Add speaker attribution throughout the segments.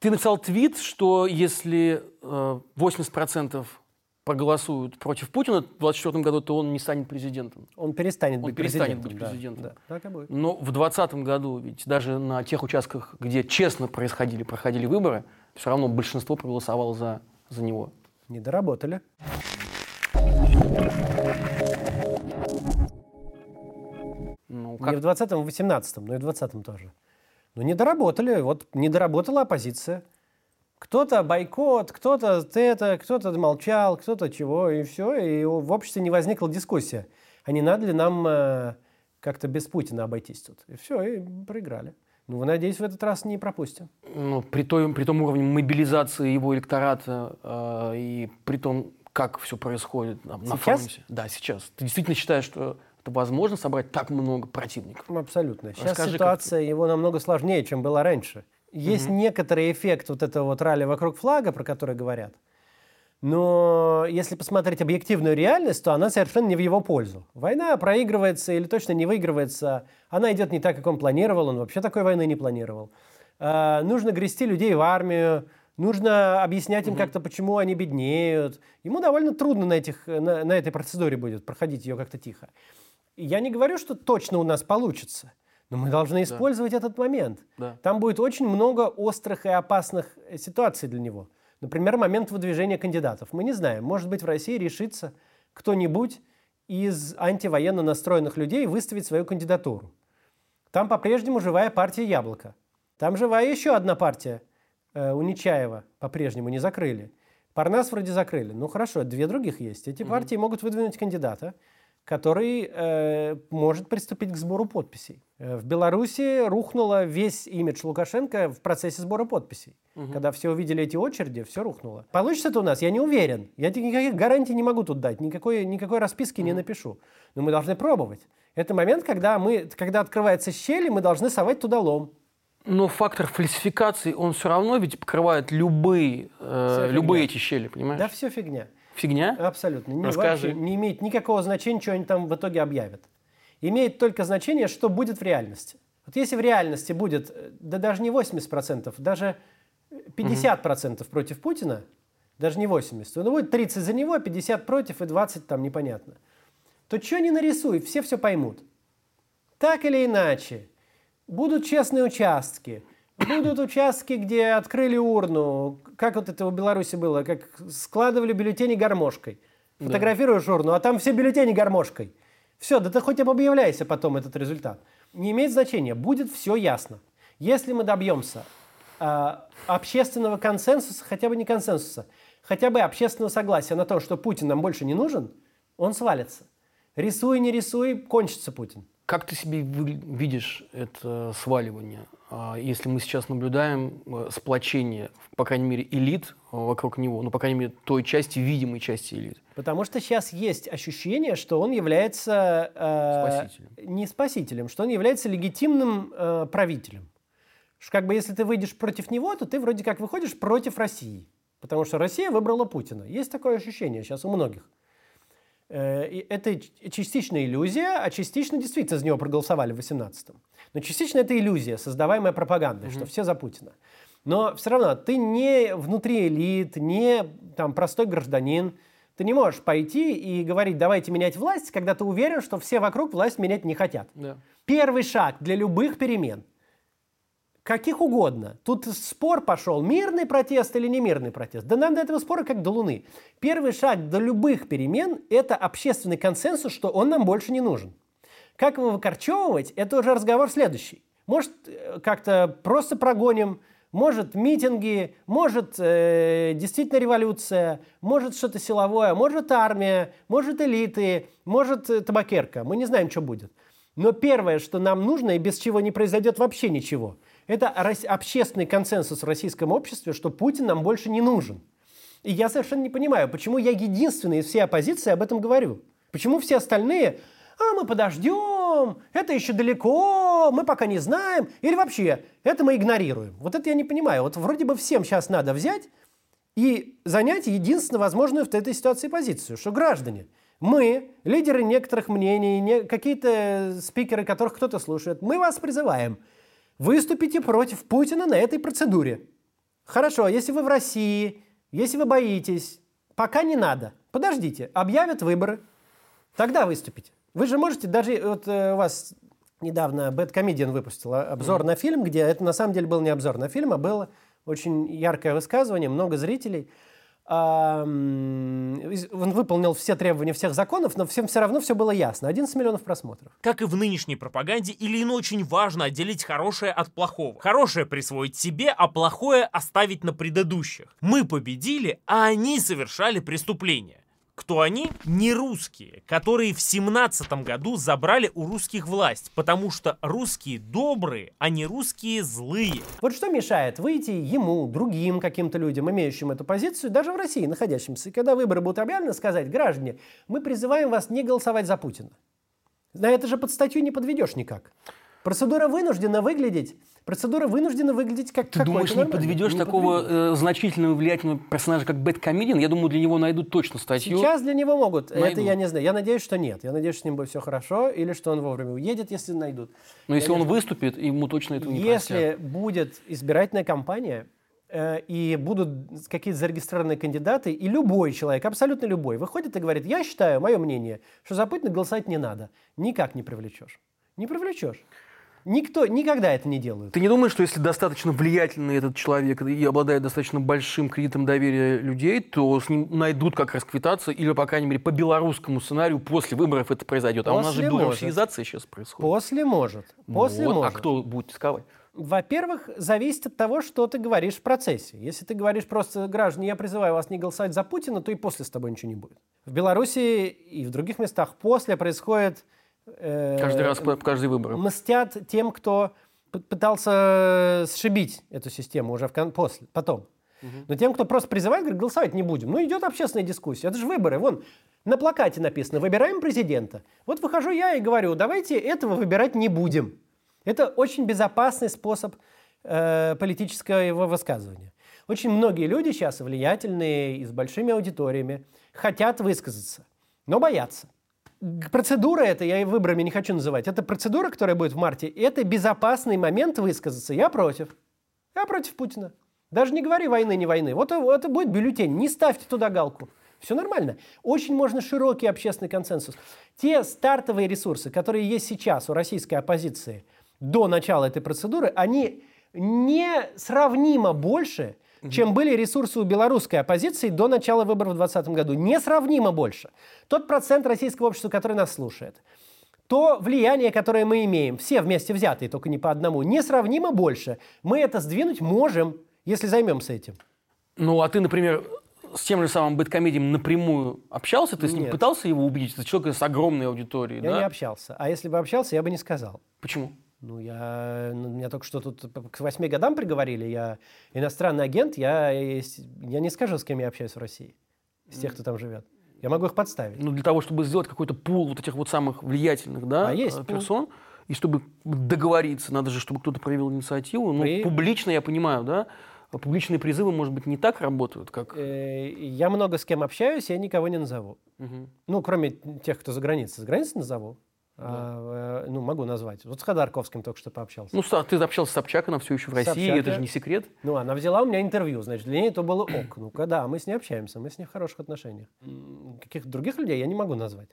Speaker 1: Ты написал твит, что если э, 80% проголосуют против Путина в 2024 году, то он не станет президентом.
Speaker 2: Он перестанет
Speaker 1: Он
Speaker 2: быть
Speaker 1: перестанет
Speaker 2: президентом.
Speaker 1: быть президентом.
Speaker 2: Да, да, так и будет.
Speaker 1: Но в 2020 году, ведь даже на тех участках, где честно происходили, проходили выборы, все равно большинство проголосовало за, за него.
Speaker 2: Не доработали.
Speaker 1: Ну,
Speaker 2: Не
Speaker 1: как-
Speaker 2: в 20-м, в 18-м, но и в 20-м тоже. Но не доработали. Вот не доработала оппозиция. Кто-то бойкот, кто-то это, кто-то молчал, кто-то чего, и все. И в обществе не возникла дискуссия. А не надо ли нам э, как-то без Путина обойтись тут? И все, и проиграли. Ну, вы, надеюсь, в этот раз не пропустим.
Speaker 1: ну, при, той, при том уровне мобилизации его электората э, и при том, как все происходит на, на
Speaker 2: Сейчас?
Speaker 1: фронте. Да, сейчас. Ты действительно считаешь, что это возможно собрать так много противников?
Speaker 2: Абсолютно. Сейчас
Speaker 1: Расскажи,
Speaker 2: ситуация его намного сложнее, чем была раньше. Есть некоторый эффект вот этого вот ралли вокруг флага, про который говорят. Но если посмотреть объективную реальность, то она совершенно не в его пользу. Война проигрывается или точно не выигрывается. Она идет не так, как он планировал. Он вообще такой войны не планировал. А, нужно грести людей в армию. Нужно объяснять им как-то, почему они беднеют. Ему довольно трудно на, этих, на, на этой процедуре будет проходить ее как-то тихо. Я не говорю, что точно у нас получится. Но мы должны использовать этот момент.
Speaker 1: Да.
Speaker 2: Там будет очень много острых и опасных э, ситуаций для него. Например, момент выдвижения кандидатов. Мы не знаем, может быть, в России решится кто-нибудь из антивоенно настроенных людей выставить свою кандидатуру. Там по-прежнему живая партия «Яблоко». Там живая еще одна партия э, у Нечаева по-прежнему не закрыли. Парнас вроде закрыли. Ну хорошо, две других есть. Эти партии могут выдвинуть кандидата, который э, может приступить к сбору подписей. Э, В Беларуси рухнуло весь имидж Лукашенко в процессе сбора подписей. Когда все увидели эти очереди, все рухнуло. Получится это у нас? Я не уверен. Я никаких гарантий не могу тут дать, никакой, никакой расписки не напишу. Но мы должны пробовать. Это момент, когда, мы, когда открывается щель, и мы должны совать туда лом.
Speaker 1: Но фактор фальсификации, он все равно ведь покрывает любые, э, любые эти щели, понимаешь?
Speaker 2: Да все фигня.
Speaker 1: Фигня?
Speaker 2: Абсолютно. Не,
Speaker 1: Расскажи.
Speaker 2: вообще не имеет никакого значения, что они там в итоге объявят. Имеет только значение, что будет в реальности. Вот если в реальности будет, э, да даже не 80%, даже 50% против Путина, даже не 80, то ну, будет 30 за него, 50 против и 20 там непонятно, то что не нарисуй, все все поймут. Так или иначе, будут честные участки, будут участки, где открыли урну, как вот это в Беларуси было, как складывали бюллетени гармошкой. Фотографируешь урну, а там все бюллетени гармошкой. Все, да ты хоть объявляйся потом этот результат. Не имеет значения, будет все ясно. Если мы добьемся а, общественного консенсуса, хотя бы не консенсуса, хотя бы общественного согласия на то, что Путин нам больше не нужен, он свалится. Рисуй, не рисуй, кончится Путин.
Speaker 1: Как ты себе видишь это сваливание? А, Если мы сейчас наблюдаем э, сплочение, по крайней мере, элит э, вокруг него, ну, по крайней мере, той части, видимой части элит.
Speaker 2: Потому что сейчас есть ощущение, что он является э,
Speaker 1: Спасителем.
Speaker 2: не спасителем, что он является легитимным э, правителем. Что как бы если ты выйдешь против него, то ты вроде как выходишь против России. Потому что Россия выбрала Путина. Есть такое ощущение сейчас у многих. Э, это частично иллюзия, а частично действительно за него проголосовали в 18-м. Но частично это иллюзия, создаваемая пропагандой, что все за Путина. Но все равно ты не внутри элит, не там, простой гражданин. Ты не можешь пойти и говорить, давайте менять власть, когда ты уверен, что все вокруг власть менять не хотят.
Speaker 1: Да.
Speaker 2: Первый шаг для любых перемен, каких угодно. Тут спор пошел, мирный протест или не мирный протест. Да нам до этого спора как до Луны. Первый шаг до любых перемен – это общественный консенсус, что он нам больше не нужен. Как его выкорчевывать, это уже разговор следующий. Может, э, как-то просто прогоним, может, митинги, может, э, действительно революция, может, что-то силовое, может, армия, может, элиты, может, э, табакерка. Мы не знаем, что будет. Но первое, что нам нужно, и без чего не произойдет вообще ничего, это общественный консенсус в российском обществе, что Путин нам больше не нужен. И я совершенно не понимаю, почему я единственный из всей оппозиции об этом говорю. Почему все остальные, а мы подождем, это еще далеко, мы пока не знаем, или вообще, это мы игнорируем. Вот это я не понимаю. Вот вроде бы всем сейчас надо взять и занять единственно возможную в этой ситуации позицию, что граждане, мы, лидеры некоторых мнений, не- какие-то спикеры, которых кто-то слушает, мы вас призываем, выступите против Путина на этой процедуре. Хорошо, если вы в России, если вы боитесь, пока не надо. Подождите, объявят выборы, тогда выступите. Вы же можете, даже вот э, у вас недавно Bad Comedian выпустила обзор mm. на фильм, где это на самом деле был не обзор на фильм, а было очень яркое высказывание, много зрителей – он выполнил все требования всех законов, но всем все равно все было ясно. 11 миллионов просмотров.
Speaker 3: Как и в нынешней пропаганде, Ильину очень важно отделить хорошее от плохого. Хорошее присвоить себе, а плохое оставить на предыдущих. Мы победили, а они совершали преступления. Кто они? Не русские, которые в семнадцатом году забрали у русских власть, потому что русские добрые, а не русские злые.
Speaker 2: Вот что мешает выйти ему, другим каким-то людям, имеющим эту позицию, даже в России находящимся, когда выборы будут объявлены, сказать, граждане, мы призываем вас не голосовать за Путина. На это же под статью не подведешь никак. Процедура вынуждена выглядеть Процедура вынуждена выглядеть как
Speaker 1: Ты думаешь, не подведешь не такого э, значительного влиятельного персонажа, как Бэт Комедиан? Я думаю, для него найдут точно статью.
Speaker 2: Сейчас для него могут. Найдут. Это я не знаю. Я надеюсь, что нет. Я надеюсь, что с ним будет все хорошо, или что он вовремя уедет, если найдут.
Speaker 1: Но если он выступит, ему точно этого не
Speaker 2: Если
Speaker 1: простят.
Speaker 2: будет избирательная кампания, э, и будут какие-то зарегистрированные кандидаты, и любой человек, абсолютно любой, выходит и говорит, я считаю, мое мнение, что за Путина голосовать не надо. Никак не привлечешь. Не привлечешь. Никто никогда это не делает.
Speaker 1: Ты не думаешь, что если достаточно влиятельный этот человек и обладает достаточно большим кредитом доверия людей, то с ним найдут как расквитаться, или, по крайней мере, по белорусскому сценарию после выборов это произойдет. После а у нас же белорусизация сейчас происходит.
Speaker 2: После может. После вот. А может.
Speaker 1: А кто будет рисковать?
Speaker 2: Во-первых, зависит от того, что ты говоришь в процессе. Если ты говоришь просто, граждане, я призываю вас не голосовать за Путина, то и после с тобой ничего не будет. В Беларуси и в других местах после происходит
Speaker 1: Э, каждый раз, каждый выбор.
Speaker 2: Мстят тем, кто пытался сшибить эту систему уже в, после, потом. Угу. Но тем, кто просто призывает, говорит, голосовать не будем. Ну, идет общественная дискуссия. Это же выборы. Вон, на плакате написано, выбираем президента. Вот выхожу я и говорю, давайте этого выбирать не будем. Это очень безопасный способ э, политического высказывания. Очень многие люди сейчас, влиятельные и с большими аудиториями, хотят высказаться, но боятся процедура это, я и выборами не хочу называть, это процедура, которая будет в марте, это безопасный момент высказаться. Я против. Я против Путина. Даже не говори войны, не войны. Вот это будет бюллетень, не ставьте туда галку. Все нормально. Очень можно широкий общественный консенсус. Те стартовые ресурсы, которые есть сейчас у российской оппозиции до начала этой процедуры, они несравнимо больше, чем были ресурсы у белорусской оппозиции до начала выборов в 2020 году. Несравнимо больше. Тот процент российского общества, который нас слушает, то влияние, которое мы имеем, все вместе взятые, только не по одному, несравнимо больше. Мы это сдвинуть можем, если займемся этим.
Speaker 1: Ну, а ты, например, с тем же самым бэткомедием напрямую общался? Ты с ним Нет. пытался его убедить? Это человек с огромной аудиторией,
Speaker 2: Я
Speaker 1: да?
Speaker 2: не общался. А если бы общался, я бы не сказал.
Speaker 1: Почему?
Speaker 2: Ну, я, ну, меня только что тут к восьми годам приговорили. Я иностранный агент, я, я не скажу, с кем я общаюсь в России, с тех, кто там живет. Я могу их подставить.
Speaker 1: Ну, для того, чтобы сделать какой-то пул вот этих вот самых влиятельных да,
Speaker 2: а есть
Speaker 1: персон, пул. и чтобы договориться, надо же, чтобы кто-то проявил инициативу. Ну, При... публично, я понимаю, да, публичные призывы, может быть, не так работают, как...
Speaker 2: Э, я много с кем общаюсь, я никого не назову. Угу. Ну, кроме тех, кто за границей. За границей назову. А, э, ну, могу назвать. Вот с Ходорковским только что пообщался.
Speaker 1: Ну, ты общался с Собчак, она все еще в России, Собчак, это же не секрет.
Speaker 2: Ну, она взяла у меня интервью, значит, для нее это было ок. Ну-ка, да, мы с ней общаемся, мы с ней в хороших отношениях. Каких-то других людей я не могу назвать.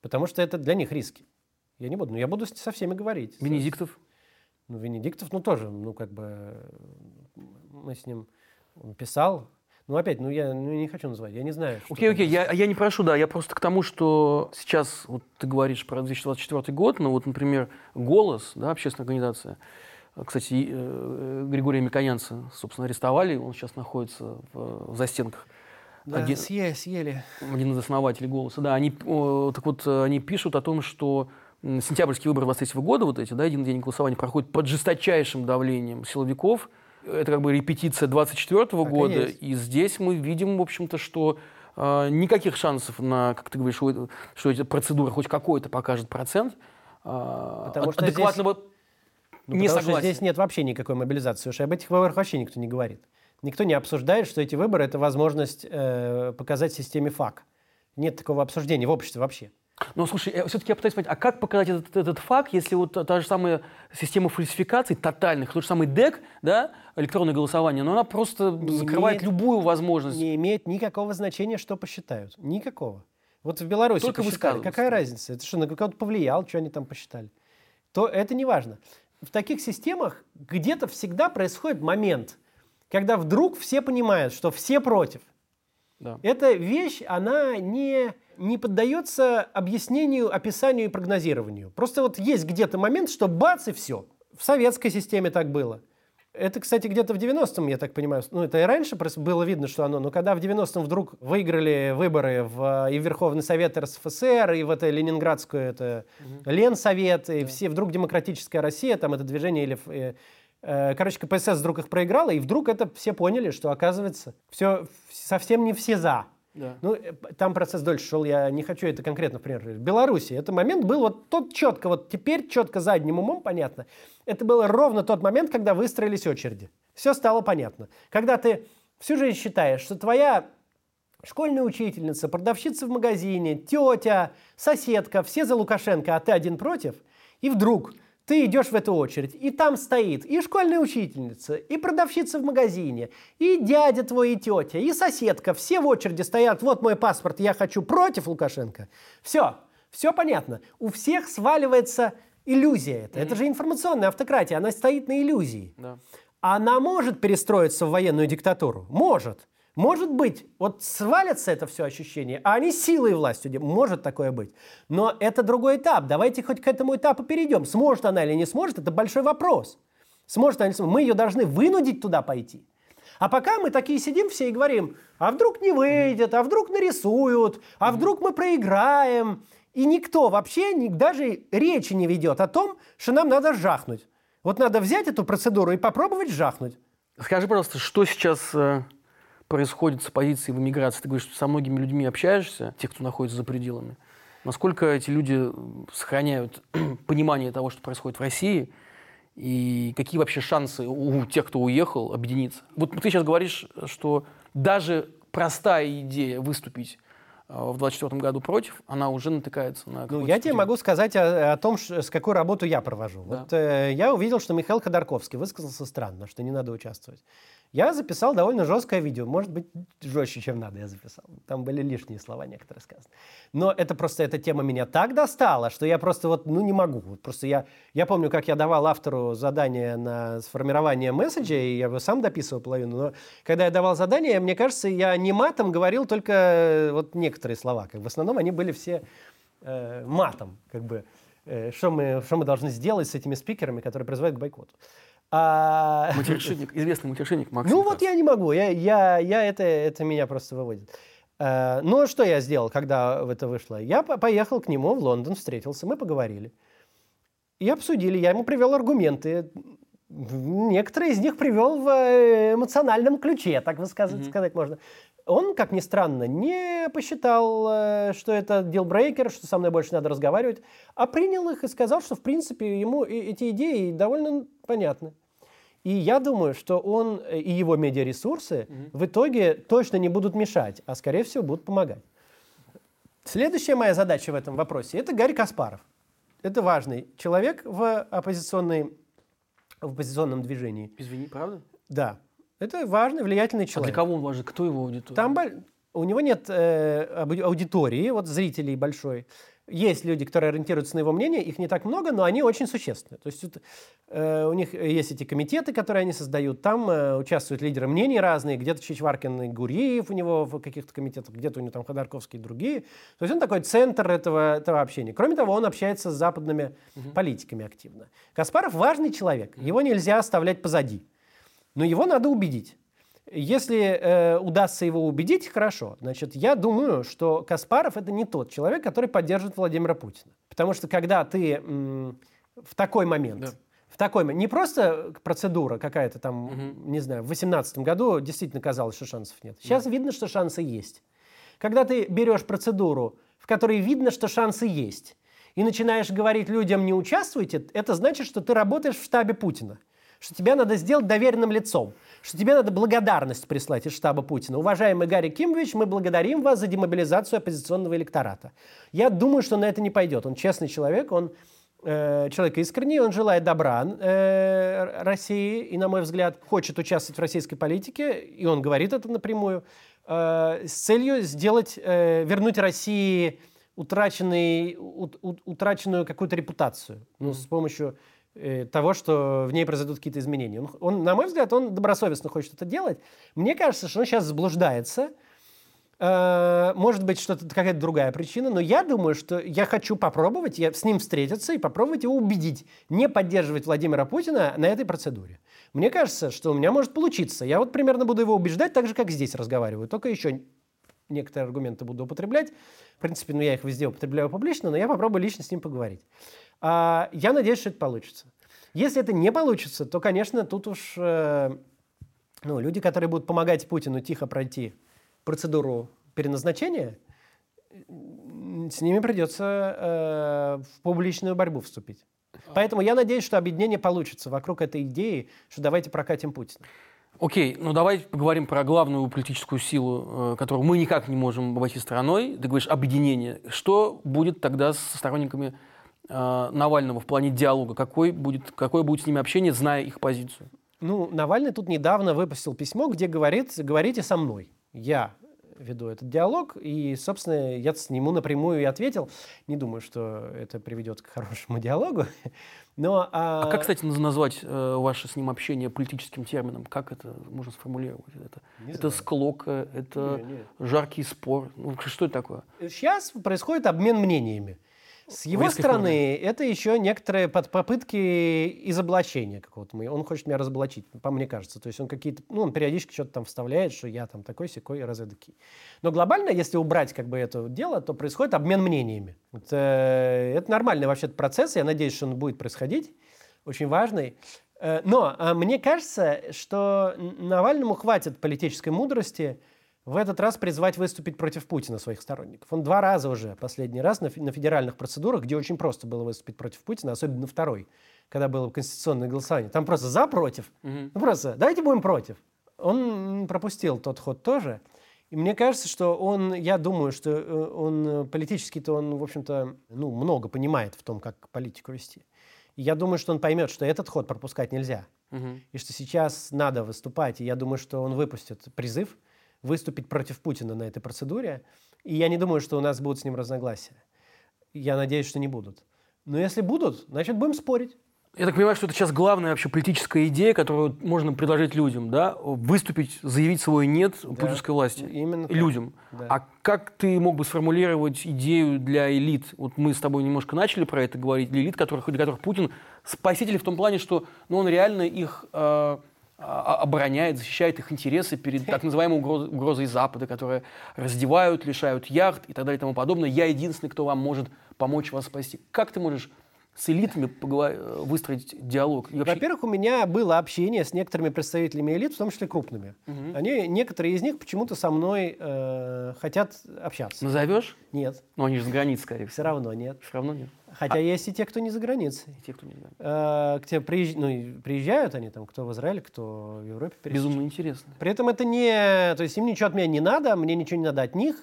Speaker 2: Потому что это для них риски. Я не буду, но я буду со всеми говорить.
Speaker 1: Венедиктов?
Speaker 2: Ну, Венедиктов, ну, тоже, ну, как бы, мы с ним, он писал, ну, опять, ну, я ну, не хочу называть, я не знаю.
Speaker 1: Окей, окей, okay, я, я не прошу, да, я просто к тому, что сейчас, вот ты говоришь про 2024 год, ну, вот, например, «Голос», да, общественная организация, кстати, э, Григория Микоянца, собственно, арестовали, он сейчас находится в, в застенках.
Speaker 2: Да, один, съели, съели.
Speaker 1: Один из основателей «Голоса», да, они, так вот, они пишут о том, что сентябрьские выборы 23 года, вот эти, да, один день голосования проходит под жесточайшим давлением силовиков, это как бы репетиция 24 -го года, и, и здесь мы видим, в общем-то, что э, никаких шансов на, как ты говоришь, что, что эта процедура хоть какой-то покажет процент э,
Speaker 2: потому что
Speaker 1: адекватного
Speaker 2: здесь, ну, не потому согласия. Что здесь нет вообще никакой мобилизации, что об этих выборах вообще никто не говорит. Никто не обсуждает, что эти выборы – это возможность э, показать системе ФАК. Нет такого обсуждения в обществе вообще.
Speaker 1: Но слушай, все-таки я пытаюсь понять, а как показать этот, этот факт, если вот та же самая система фальсификаций тотальных, тот же самый ДЭК, да, электронное голосование, но она просто
Speaker 2: Не
Speaker 1: закрывает
Speaker 2: имеет-
Speaker 1: любую возможность.
Speaker 2: Не имеет никакого значения, что посчитают. Никакого. Вот в Беларуси
Speaker 1: Только
Speaker 2: посчитали. Какая разница? Это что, на кого-то повлиял, что они там посчитали? То это не важно. В таких системах где-то всегда происходит момент, когда вдруг все понимают, что все против.
Speaker 1: Да.
Speaker 2: Эта вещь, она не, не поддается объяснению, описанию и прогнозированию. Просто вот есть где-то момент, что бац и все. В советской системе так было. Это, кстати, где-то в 90-м, я так понимаю, ну это и раньше просто было видно, что оно, но когда в 90-м вдруг выиграли выборы в, и в Верховный Совет РСФСР, и в это Ленинградскую, это Ленсовет, и все вдруг демократическая Россия, там это движение или э, Э, Короче, КПСС вдруг их проиграла, и вдруг это все поняли, что, оказывается, все совсем не все за.
Speaker 1: Да.
Speaker 2: Ну, э, там процесс дольше шел, я не хочу это конкретно, например, в Беларуси. Это момент был вот тот четко, вот теперь четко задним умом понятно. Это был ровно тот момент, когда выстроились очереди. Все стало понятно. Когда ты всю жизнь считаешь, что твоя школьная учительница, продавщица в магазине, тетя, соседка, все за Лукашенко, а ты один против, и вдруг ты идешь в эту очередь, и там стоит и школьная учительница, и продавщица в магазине, и дядя твой, и тетя, и соседка. Все в очереди стоят, вот мой паспорт, я хочу против Лукашенко. Все, все понятно. У всех сваливается иллюзия это. Это же информационная автократия, она стоит на иллюзии.
Speaker 1: Да.
Speaker 2: Она может перестроиться в военную диктатуру? Может. Может быть, вот свалится это все ощущение, а они силой и властью. Может такое быть. Но это другой этап. Давайте хоть к этому этапу перейдем. Сможет она или не сможет, это большой вопрос. Сможет она или не сможет. Мы ее должны вынудить туда пойти. А пока мы такие сидим все и говорим, а вдруг не выйдет, а вдруг нарисуют, а вдруг мы проиграем. И никто вообще даже речи не ведет о том, что нам надо жахнуть. Вот надо взять эту процедуру и попробовать жахнуть.
Speaker 1: Скажи, пожалуйста, что сейчас э, происходит с позицией в эмиграции? Ты говоришь, что со многими людьми общаешься, тех, кто находится за пределами. Насколько эти люди сохраняют понимание того, что происходит в России, и какие вообще шансы у тех, кто уехал, объединиться? Вот ты сейчас говоришь, что даже простая идея выступить э, в 24 году против, она уже натыкается на
Speaker 2: Ну, я тебе могу сказать о, о том, ш- с какой работу я провожу.
Speaker 1: Да.
Speaker 2: Вот э, я увидел, что Михаил Ходорковский высказался странно, что не надо участвовать. Я записал довольно жесткое видео, может быть, жестче, чем надо я записал. Там были лишние слова некоторые сказаны. Но это просто, эта тема меня так достала, что я просто вот, ну, не могу. Просто я, я помню, как я давал автору задание на сформирование месседжа, и я его сам дописывал половину, но когда я давал задание, мне кажется, я не матом говорил только э, вот некоторые слова. Как в основном они были все э, матом, как бы, э, что, мы, что мы должны сделать с этими спикерами, которые призывают к бойкоту. А-
Speaker 1: Матершинник, известный матершинник Максим.
Speaker 2: ну вот я не могу, я, я, я это, это меня просто выводит. Э, Ну, что я сделал, когда это вышло? Я по- поехал к нему в Лондон, встретился, мы поговорили. И обсудили, я ему привел аргументы. Некоторые из них привел в э, эмоциональном ключе, так сказать, сказать можно. Он, как ни странно, не посчитал, э, что это дилбрейкер, что со мной больше надо разговаривать, а принял их и сказал, что, в принципе, ему эти идеи довольно понятны. И я думаю, что он и его медиаресурсы в итоге точно не будут мешать, а скорее всего будут помогать. Следующая моя задача в этом вопросе – это Гарри Каспаров. Это важный человек в, оппозиционной, в оппозиционном движении.
Speaker 1: Извини, правда?
Speaker 2: Да, это важный, влиятельный
Speaker 1: А для
Speaker 2: человек.
Speaker 1: кого он важен? Кто его аудитория?
Speaker 2: Там у него нет э, ауди- аудитории, вот зрителей большой. Есть люди, которые ориентируются на его мнение, их не так много, но они очень существенны. То есть э, у них есть эти комитеты, которые они создают, там э, участвуют лидеры мнений разные, где-то Чичваркин и Гуриев у него в каких-то комитетах, где-то у него там Ходорковский и другие. То есть он такой центр этого, этого общения. Кроме того, он общается с западными политиками активно. Каспаров важный человек, его нельзя оставлять позади. Но его надо убедить. Если э, удастся его убедить, хорошо. Значит, я думаю, что Каспаров это не тот человек, который поддержит Владимира Путина. Потому что когда ты м, в такой момент,
Speaker 1: Да.
Speaker 2: в такой момент, не просто процедура какая-то там, не знаю, в 2018 году действительно казалось, что шансов нет. Сейчас видно, что шансы есть. Когда ты берешь процедуру, в которой видно, что шансы есть, и начинаешь говорить людям не участвуйте, это значит, что ты работаешь в штабе Путина. Что тебя надо сделать доверенным лицом. что тебе надо благодарность прислать из штаба Путина. Уважаемый Гарри Кимович, мы благодарим вас за демобилизацию оппозиционного электората. Я думаю, что на это не пойдет. Он честный человек, он э, человек искренний, он желает добра э, России и, на мой взгляд, хочет участвовать в российской политике, и он говорит это напрямую, э, с целью сделать, э, вернуть России утраченный, у, у, утраченную какую-то репутацию. Ну, с помощью того, что в ней произойдут какие-то изменения. Он, он, на мой взгляд, он добросовестно хочет это делать. Мне кажется, что он сейчас заблуждается. Э, может быть, что-то какая-то другая причина, но я думаю, что я хочу попробовать, я с ним встретиться и попробовать его убедить не поддерживать Владимира Путина на этой процедуре. Мне кажется, что у меня может получиться. Я вот примерно буду его убеждать так же, как здесь разговариваю, только еще некоторые аргументы буду употреблять. В принципе, ну, я их везде употребляю публично, но я попробую лично с ним поговорить. А, я надеюсь, что это получится. Если это не получится, то, конечно, тут уж э, ну, люди, которые будут помогать Путину тихо пройти процедуру переназначения, с ними придется э, в публичную борьбу вступить. Поэтому я надеюсь, что объединение получится вокруг этой идеи, что давайте прокатим Путина.
Speaker 1: Окей, ну давай поговорим про главную политическую силу, э, которую мы никак не можем обойти стороной. Ты говоришь объединение. Что будет тогда с сторонниками Навального в плане диалога? Какой будет, какое будет с ними общение, зная их позицию?
Speaker 2: Ну, Навальный тут недавно выпустил письмо, где говорит, говорите со мной. Я веду этот диалог, и, собственно, я с нему напрямую и ответил. Не думаю, что это приведет к хорошему диалогу. Но,
Speaker 1: а... а как, кстати, назвать э, ваше с ним общение политическим термином? Как это можно сформулировать? Это, это склока, это не, не. жаркий спор. Ну, что это такое?
Speaker 2: Сейчас происходит обмен мнениями. С его стороны, форме. это еще некоторые под попытки изоблачения какого-то. Он хочет меня разоблачить, по мне кажется. То есть он какие-то, ну, он периодически что-то там вставляет, что я там такой, секой, разведки. Но глобально, если убрать как бы это дело, то происходит обмен мнениями. Это, это нормальный вообще процесс, я надеюсь, что он будет происходить, очень важный. Э, но а, мне кажется, что Навальному хватит политической мудрости – в этот раз призвать выступить против Путина своих сторонников. Он два раза уже, последний раз, на, на федеральных процедурах, где очень просто было выступить против Путина, особенно второй, когда было конституционное голосование. Там просто за, против. Угу. Ну просто давайте будем против. Он пропустил тот ход тоже. И мне кажется, что он, я думаю, что э, он политически-то он, в общем-то, ну, много понимает в том, как политику вести. И я думаю, что он поймет, что этот ход пропускать нельзя. Угу. И что сейчас надо выступать. И я думаю, что он выпустит призыв выступить против Путина на этой процедуре. И я не думаю, что у нас будут с ним разногласия. Я надеюсь, что не будут. Но если будут, значит, будем спорить.
Speaker 1: Я так понимаю, что это сейчас главная вообще политическая идея, которую можно предложить людям, да? Выступить, заявить свой «нет» да, путинской власти.
Speaker 2: Именно так.
Speaker 1: Людям. Да. А как ты мог бы сформулировать идею для элит? Вот мы с тобой немножко начали про это говорить. Для элит, которых, для которых Путин спаситель в том плане, что ну, он реально их... Э, обороняет, защищает их интересы перед так называемой угрозой, угрозой Запада, которые раздевают, лишают яхт и так далее и тому подобное. Я единственный, кто вам может помочь вас спасти. Как ты можешь с элитами поговор... выстроить диалог?
Speaker 2: Вообще... Во-первых, у меня было общение с некоторыми представителями элит, в том числе крупными. Угу. Они, некоторые из них почему-то со мной э, хотят общаться.
Speaker 1: Назовешь?
Speaker 2: Нет.
Speaker 1: Но они же за границей, скорее всего.
Speaker 2: Все равно нет.
Speaker 1: Все равно нет.
Speaker 2: Хотя а... есть и те, кто не за границей.
Speaker 1: И те, кто не за границей.
Speaker 2: Э, к тебе приезж... ну, приезжают они, там, кто в Израиле, кто в Европе.
Speaker 1: Безумно интересно.
Speaker 2: При этом это не... То есть им ничего от меня не надо, мне ничего не надо от них.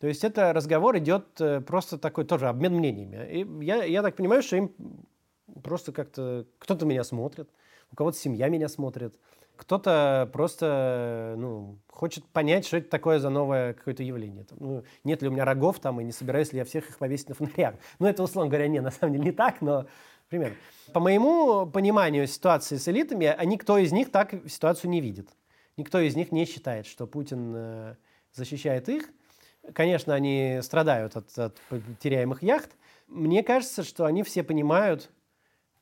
Speaker 2: То есть это разговор идет э, просто такой тоже обмен мнениями. И я, я так понимаю, что им просто как-то... Кто-то меня смотрит, у кого-то семья меня смотрит, кто-то просто ну, хочет понять, что это такое за новое какое-то явление. Там, ну, нет ли у меня рогов там, и не собираюсь ли я всех их повесить на фонарях. Ну, это, условно говоря, не, на самом деле не так, но примерно. По моему пониманию ситуации с элитами, никто из них так ситуацию не видит. Никто из них не считает, что Путин э, защищает их. Конечно, они страдают от, от теряемых яхт. Мне кажется, что они все понимают,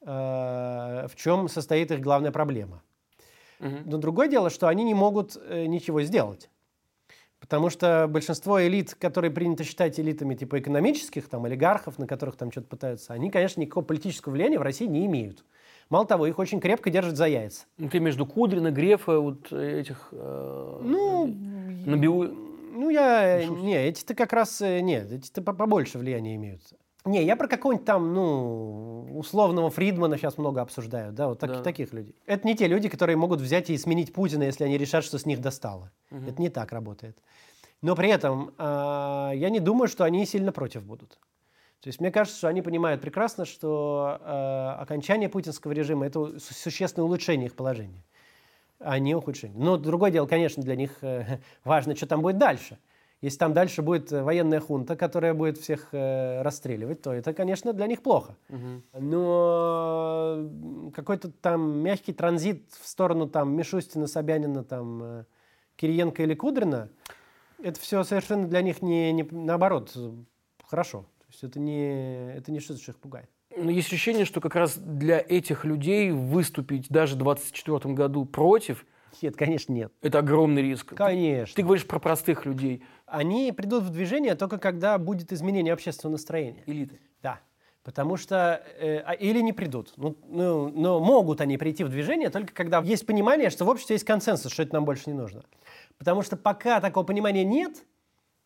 Speaker 2: э, в чем состоит их главная проблема. Угу. Но другое дело, что они не могут э, ничего сделать. Потому что большинство элит, которые принято считать элитами типа экономических, там, олигархов, на которых там что-то пытаются, они, конечно, никакого политического влияния в России не имеют. Мало того, их очень крепко держат за яйца.
Speaker 1: Ну, ты между Кудрина, Грефа, вот этих... Э,
Speaker 2: ну,
Speaker 1: набил...
Speaker 2: ну, я... Не, эти-то как раз... Э, нет, эти-то побольше влияния имеют. Не, я про какого-нибудь там, ну, условного Фридмана сейчас много обсуждаю, да, вот так-
Speaker 1: Да.
Speaker 2: таких людей. Это не те люди, которые могут взять и сменить Путина, если они решат, что с них достало. Это не так работает. Но при этом а, я не думаю, что они сильно против будут. То есть мне кажется, что они понимают прекрасно, что а, окончание путинского режима это су- существенное улучшение их положения, а не ухудшение. Но другое дело, конечно, для них э, важно, что там будет дальше. Если там дальше будет э, военная хунта, которая будет всех э, расстреливать, то это, конечно, для них плохо. Но м, какой-то там мягкий транзит в сторону там Мишустина, Собянина, там э, Кириенко или Кудрина, это все совершенно для них не, не- наоборот э, хорошо. То есть это не, это не что-то, что их пугает.
Speaker 1: Но есть ощущение, что как раз для этих людей выступить даже в 2024 году против
Speaker 2: Нет, конечно, нет.
Speaker 1: – это огромный риск. Ты-
Speaker 2: Конечно.
Speaker 1: Ты говоришь про простых людей,
Speaker 2: Они придут в движение только когда будет изменение общественного настроения.
Speaker 1: элиты.
Speaker 2: Да. Потому что э, а- или не придут. Ну, ну, но могут они прийти в движение только когда есть понимание, что в обществе есть консенсус, что это нам больше не нужно. Потому что пока такого понимания нет,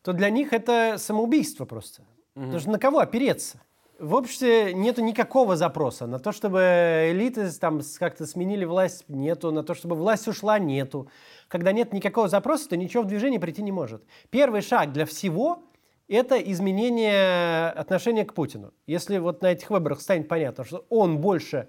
Speaker 2: то для них это самоубийство просто. Потому что на кого опереться? В обществе нету никакого запроса на то, чтобы элиты там как-то сменили власть, нету. На то, чтобы власть ушла, нету. Когда нет никакого запроса, то ничего в движение прийти не может. Первый шаг для всего – это изменение отношения к Путину. Если вот на этих выборах станет понятно, что он больше,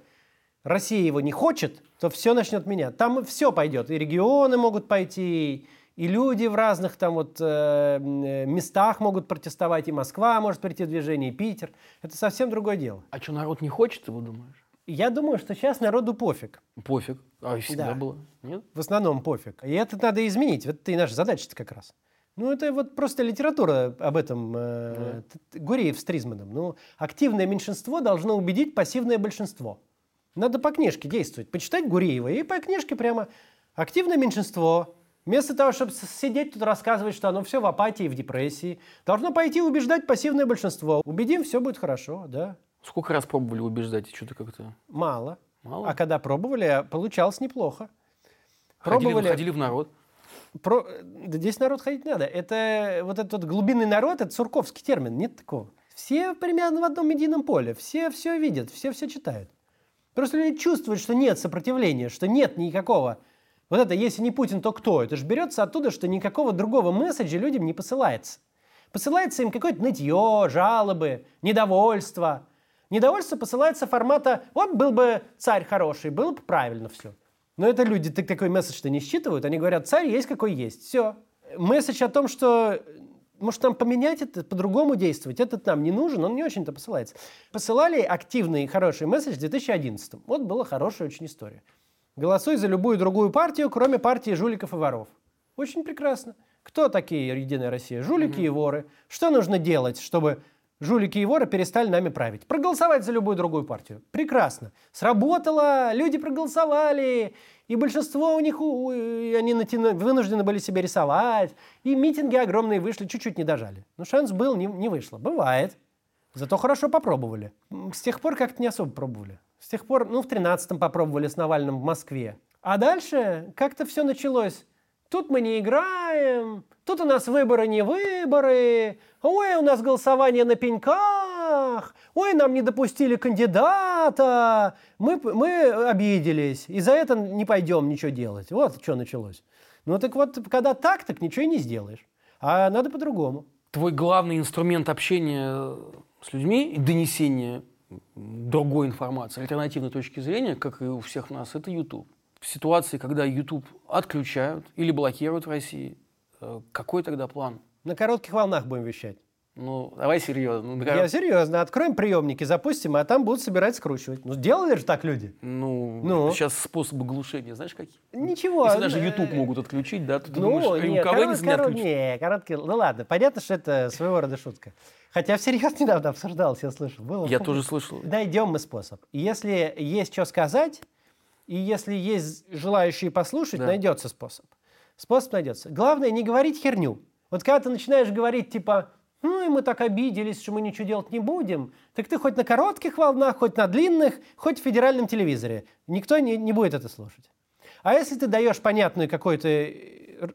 Speaker 2: Россия его не хочет, то все начнет менять. Там все пойдет. И регионы могут пойти, и люди в разных там вот э, э, местах могут протестовать, и Москва может прийти в движение, и Питер. Это совсем другое дело.
Speaker 1: А что, народ не хочет, его думаешь?
Speaker 2: Я думаю, что сейчас народу пофиг.
Speaker 1: Пофиг. А всегда
Speaker 2: Да.
Speaker 1: было. Нет?
Speaker 2: В основном пофиг. И это надо изменить. Это и наша задача как раз. Ну, это вот просто литература об этом. э, т- Гуреев с Тризманом. Ну, активное меньшинство должно убедить пассивное большинство. Надо по книжке действовать. Почитать Гуреева и по книжке прямо. Активное меньшинство, вместо того, чтобы сидеть тут рассказывать, что оно все в апатии, в депрессии, должно пойти убеждать пассивное большинство. Убедим, все будет хорошо, да.
Speaker 1: Сколько раз пробовали убеждать, и что-то как-то...
Speaker 2: Мало.
Speaker 1: Мало?
Speaker 2: А когда пробовали, получалось неплохо.
Speaker 1: Ходили,
Speaker 2: Пробовали.
Speaker 1: ходили в народ.
Speaker 2: Про... Да здесь народ ходить надо. Это вот этот вот глубинный народ, это сурковский термин, нет такого. Все примерно в одном медийном поле, все все видят, все все читают. Просто люди чувствуют, что нет сопротивления, что нет никакого. Вот это, если не Путин, то кто? Это же берется оттуда, что никакого другого месседжа людям не посылается. Посылается им какое-то нытье, жалобы, недовольство. Недовольство посылается формата «вот был бы царь хороший, было бы правильно все». Но это люди так- такой месседж-то не считывают. Они говорят, царь есть какой есть. Все. Месседж о том, что э, может нам поменять это, по-другому действовать, этот нам не нужен, он не очень-то посылается. Посылали активный хороший месседж в 2011. Вот была хорошая очень история. Голосуй за любую другую партию, кроме партии жуликов и воров. Очень прекрасно. Кто такие Единая Россия? Жулики и воры. Что нужно делать, чтобы жулики и воры перестали нами править? Проголосовать за любую другую партию. Прекрасно. Сработало, люди проголосовали, и большинство у них, у- и они натяну- вынуждены были себе рисовать, и митинги огромные вышли, чуть-чуть не дожали. Но шанс был, не, не вышло. Бывает. Зато хорошо попробовали. С тех пор как-то не особо пробовали. С тех пор, ну, в 13-м попробовали с Навальным в Москве. А дальше как-то все началось. Тут мы не играем, тут у нас выборы не выборы, ой, у нас голосование на пеньках, ой, нам не допустили кандидата, мы, мы обиделись, и за это не пойдем ничего делать. Вот что началось. Ну так вот, когда так, так ничего и не сделаешь. А надо по-другому.
Speaker 1: Твой главный инструмент общения с людьми и донесения другой информации, альтернативной точки зрения, как и у всех нас, это YouTube. В ситуации, когда YouTube отключают или блокируют в России, э, какой тогда план?
Speaker 2: На коротких волнах будем вещать.
Speaker 1: Ну, давай серьезно. Ну,
Speaker 2: Я серьезно, откроем приемники, запустим, а там будут собирать, скручивать. Ну, делали же так люди.
Speaker 1: ну,
Speaker 2: Ну?
Speaker 1: сейчас способы глушения, знаешь, какие?
Speaker 2: Ничего.
Speaker 1: Если даже
Speaker 2: э,
Speaker 1: YouTube могут отключить, да, то ты
Speaker 2: Ну,
Speaker 1: думаешь, и
Speaker 2: не,
Speaker 1: у кого
Speaker 2: корот-
Speaker 1: не
Speaker 2: корот-
Speaker 1: отключат?
Speaker 2: не, короткие, ну ладно, понятно, что это своего рода шутка. Хотя всерьез недавно обсуждалось, я слышал. Было.
Speaker 1: Я тоже слышал.
Speaker 2: Найдем мы способ. И Если есть что сказать, и если есть желающие послушать,
Speaker 1: Да.
Speaker 2: найдется способ. Способ найдется. Главное не говорить херню. Вот когда ты начинаешь говорить типа, ну и мы так обиделись, что мы ничего делать не будем, так ты хоть на коротких волнах, хоть на длинных, хоть в федеральном телевизоре. Никто не, не будет это слушать. А если ты даешь понятный какой-то э,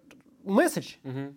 Speaker 2: месседж,
Speaker 1: Мгм.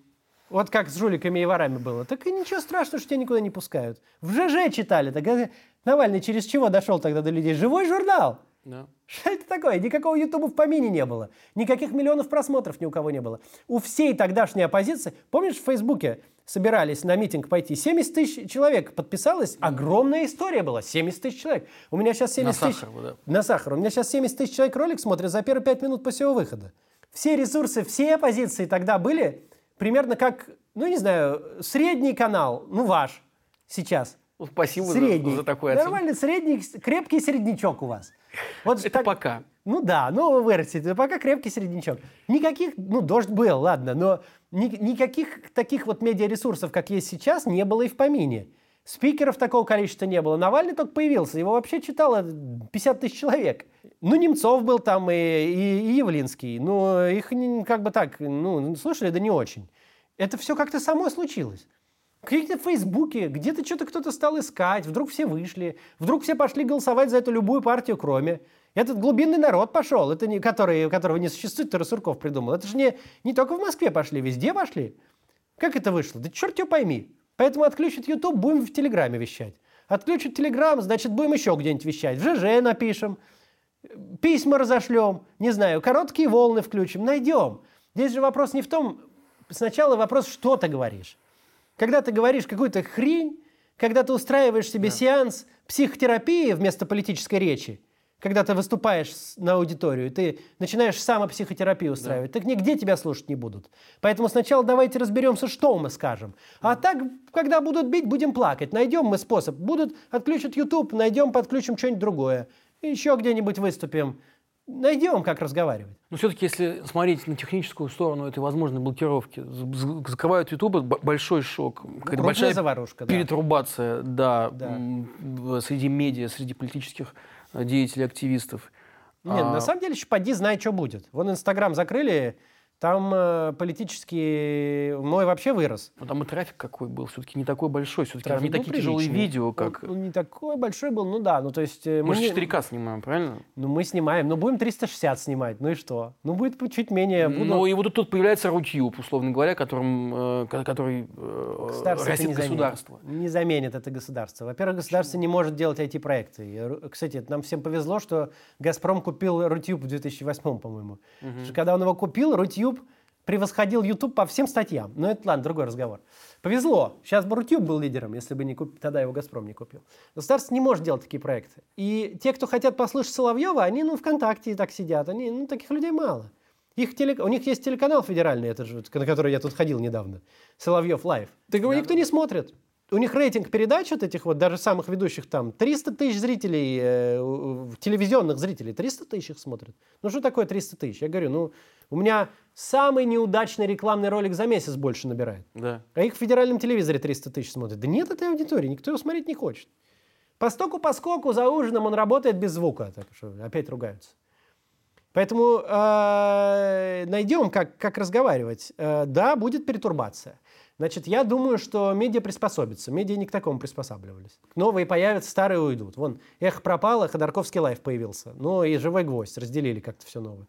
Speaker 2: Вот как с жуликами и ворами было. Так и ничего страшного, что тебя никуда не пускают. В ЖЖ читали. Так Навальный через чего дошел тогда до людей? Живой журнал.
Speaker 1: Да.
Speaker 2: Что это такое? Никакого Ютуба в помине не было. Никаких миллионов просмотров ни у кого не было. У всей тогдашней оппозиции... Помнишь, в Фейсбуке собирались на митинг пойти? 70 тысяч человек подписалось. Огромная история была. 70 тысяч человек. У меня сейчас 70
Speaker 1: На
Speaker 2: тысяч...
Speaker 1: Сахарова, да.
Speaker 2: На сахар. У меня сейчас 70 тысяч человек ролик смотрят за первые 5 минут после его выхода. Все ресурсы, все оппозиции тогда были примерно как, ну не знаю, средний канал, ну ваш сейчас.
Speaker 1: Ну, Спасибо за-
Speaker 2: Средний.
Speaker 1: за, такой оценку.
Speaker 2: Нормальный средний, крепкий среднячок у вас. Вот
Speaker 1: Это
Speaker 2: так-
Speaker 1: пока.
Speaker 2: Ну да, ну вырастет. Пока крепкий среднячок. Никаких, ну дождь был, ладно, но ни- никаких таких вот медиаресурсов, как есть сейчас, не было и в помине. Спикеров такого количества не было. Навальный только появился. Его вообще читало 50 тысяч человек. Ну, Немцов был там и, и, и Явлинский. Ну, их как бы так, ну, слушали, да не очень. Это все как-то само случилось. В каких-то Фейсбуке, где-то что-то кто-то стал искать, вдруг все вышли, вдруг все пошли голосовать за эту любую партию, кроме. Этот глубинный народ пошел, это не, который, которого не существует, который Сурков придумал. Это же не, не только в Москве пошли, везде пошли. Как это вышло? Да черт его пойми. Поэтому отключат YouTube, будем в Телеграме вещать. Отключат Телеграм, значит, будем еще где-нибудь вещать. В ЖЖ напишем, письма разошлем, не знаю, короткие волны включим, найдем. Здесь же вопрос не в том, сначала вопрос, что ты говоришь. Когда ты говоришь какую-то хрень, когда ты устраиваешь себе сеанс психотерапии вместо политической речи, когда ты выступаешь на аудиторию, ты начинаешь самопсихотерапию устраивать, так нигде тебя слушать не будут. Поэтому сначала давайте разберемся, что мы скажем. А так, когда будут бить, будем плакать. Найдем мы способ. Будут, отключат YouTube, найдем, подключим что-нибудь другое. Еще где-нибудь выступим. Найдем, как разговаривать.
Speaker 1: Но все-таки, если смотреть на техническую сторону этой возможной блокировки, закрывают YouTube, большой шок,
Speaker 2: Крупная
Speaker 1: большая
Speaker 2: заварушка, да.
Speaker 1: перетрубация, да,
Speaker 2: Да.
Speaker 1: среди медиа, среди политических э, деятелей, активистов.
Speaker 2: Нет,
Speaker 1: А,
Speaker 2: на самом деле, еще поди знает, что будет. Вон Инстаграм закрыли, там э, политический мой вообще вырос.
Speaker 1: ну, там и трафик какой был, все-таки не такой большой, все-таки
Speaker 2: Трафик
Speaker 1: не такие тяжелые
Speaker 2: приличный.
Speaker 1: видео, как...
Speaker 2: Он, он не такой большой был, ну да, ну то есть... э,
Speaker 1: Мы же
Speaker 2: не-
Speaker 1: 4К снимаем, правильно?
Speaker 2: Ну мы снимаем, ну будем 360 снимать, ну и что? Ну будет чуть менее, буду...
Speaker 1: Ну и вот тут появляется Рутюб, условно говоря, которым, э, ко- который э,
Speaker 2: Государство
Speaker 1: растет
Speaker 2: не заменит.
Speaker 1: государство.
Speaker 2: Не заменит это государство. Во-первых, государство не может делать IT-проекты. Кстати, нам всем повезло, что «Газпром» купил Рутюб в 2008, по-моему. Что Когда он его купил, Рутюб превосходил YouTube по всем статьям. Но это, ладно, другой разговор. Повезло. Сейчас бы Рутюб был лидером, если бы не куп- тогда его «Газпром» не купил. Государство не может делать такие проекты. И те, кто хотят послушать Соловьева, они ну, ВКонтакте так сидят. Они, ну, таких людей мало. Их теле- У них есть телеканал федеральный, это же, на который я тут ходил недавно. Соловьев Лайв. Так его никто не смотрит. У них рейтинг передач вот этих вот, даже самых ведущих там, 300 тысяч зрителей, э, телевизионных зрителей, 300 тысяч их смотрят. Ну что такое 300 тысяч? Я говорю, ну у меня самый неудачный рекламный ролик за месяц больше набирает.
Speaker 1: Да.
Speaker 2: А их в федеральном телевизоре 300 тысяч смотрят. Да нет этой аудитории, никто его смотреть не хочет. Постоку поскоку за ужином он работает без звука, так что опять ругаются. Поэтому э, найдем, как, как разговаривать. Э, да, будет перетурбация. Значит, я думаю, что медиа приспособится. Медиа не к такому приспосабливались. Новые появятся, старые уйдут. Вон, эхо пропало, Ходорковский лайф появился. Ну и живой гвоздь. Разделили как-то все новое.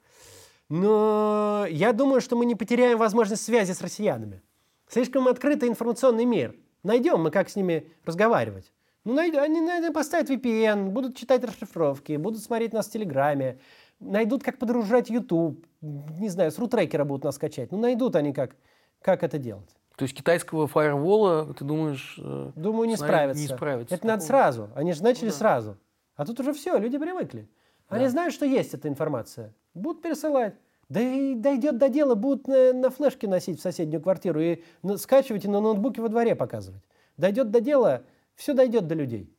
Speaker 2: Но я думаю, что мы не потеряем возможность связи с россиянами. Слишком открытый информационный мир. Найдем мы, как с ними разговаривать. Ну, найдем, они найдут, поставят VPN, будут читать расшифровки, будут смотреть нас в Телеграме, найдут, как подружать YouTube, не знаю, с рутрекера будут нас качать. Ну, найдут они, как, как это делать.
Speaker 1: То есть китайского фаервола, ты думаешь... э,
Speaker 2: Думаю, не
Speaker 1: с нами
Speaker 2: справятся.
Speaker 1: Не справятся.
Speaker 2: Это надо сразу. Они же начали
Speaker 1: Ну да.
Speaker 2: сразу. А тут уже все, люди привыкли. Они
Speaker 1: Да.
Speaker 2: знают, что есть эта информация. Будут пересылать. Да и дойдет до дела, будут на, на флешке носить в соседнюю квартиру и на- скачивать и на ноутбуке во дворе показывать. Дойдет до дела, все дойдет до людей.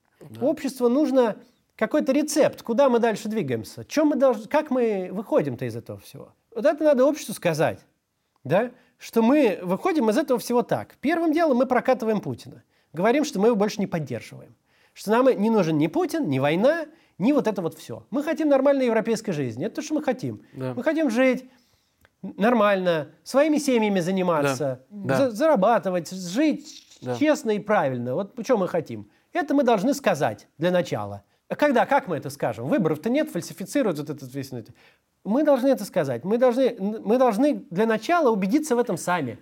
Speaker 2: Обществу нужно какой-то рецепт, куда мы дальше двигаемся, чем мы должны, как мы выходим-то из этого всего. Вот это надо обществу сказать, да? Что мы выходим из этого всего так. Первым делом мы прокатываем Путина. Говорим, что мы его больше не поддерживаем. Что нам не нужен ни Путин, ни война, ни вот это вот все. Мы хотим нормальной европейской жизни. Это то, что мы хотим.
Speaker 1: Да.
Speaker 2: Мы хотим жить нормально, своими семьями заниматься,
Speaker 1: Да.
Speaker 2: за- зарабатывать, жить
Speaker 1: Да.
Speaker 2: честно и правильно. Вот что мы хотим. Это мы должны сказать для начала. А когда, как мы это скажем? Выборов-то нет, фальсифицируют вот этот весь... Мы должны это сказать. Мы должны, мы должны для начала убедиться в этом сами.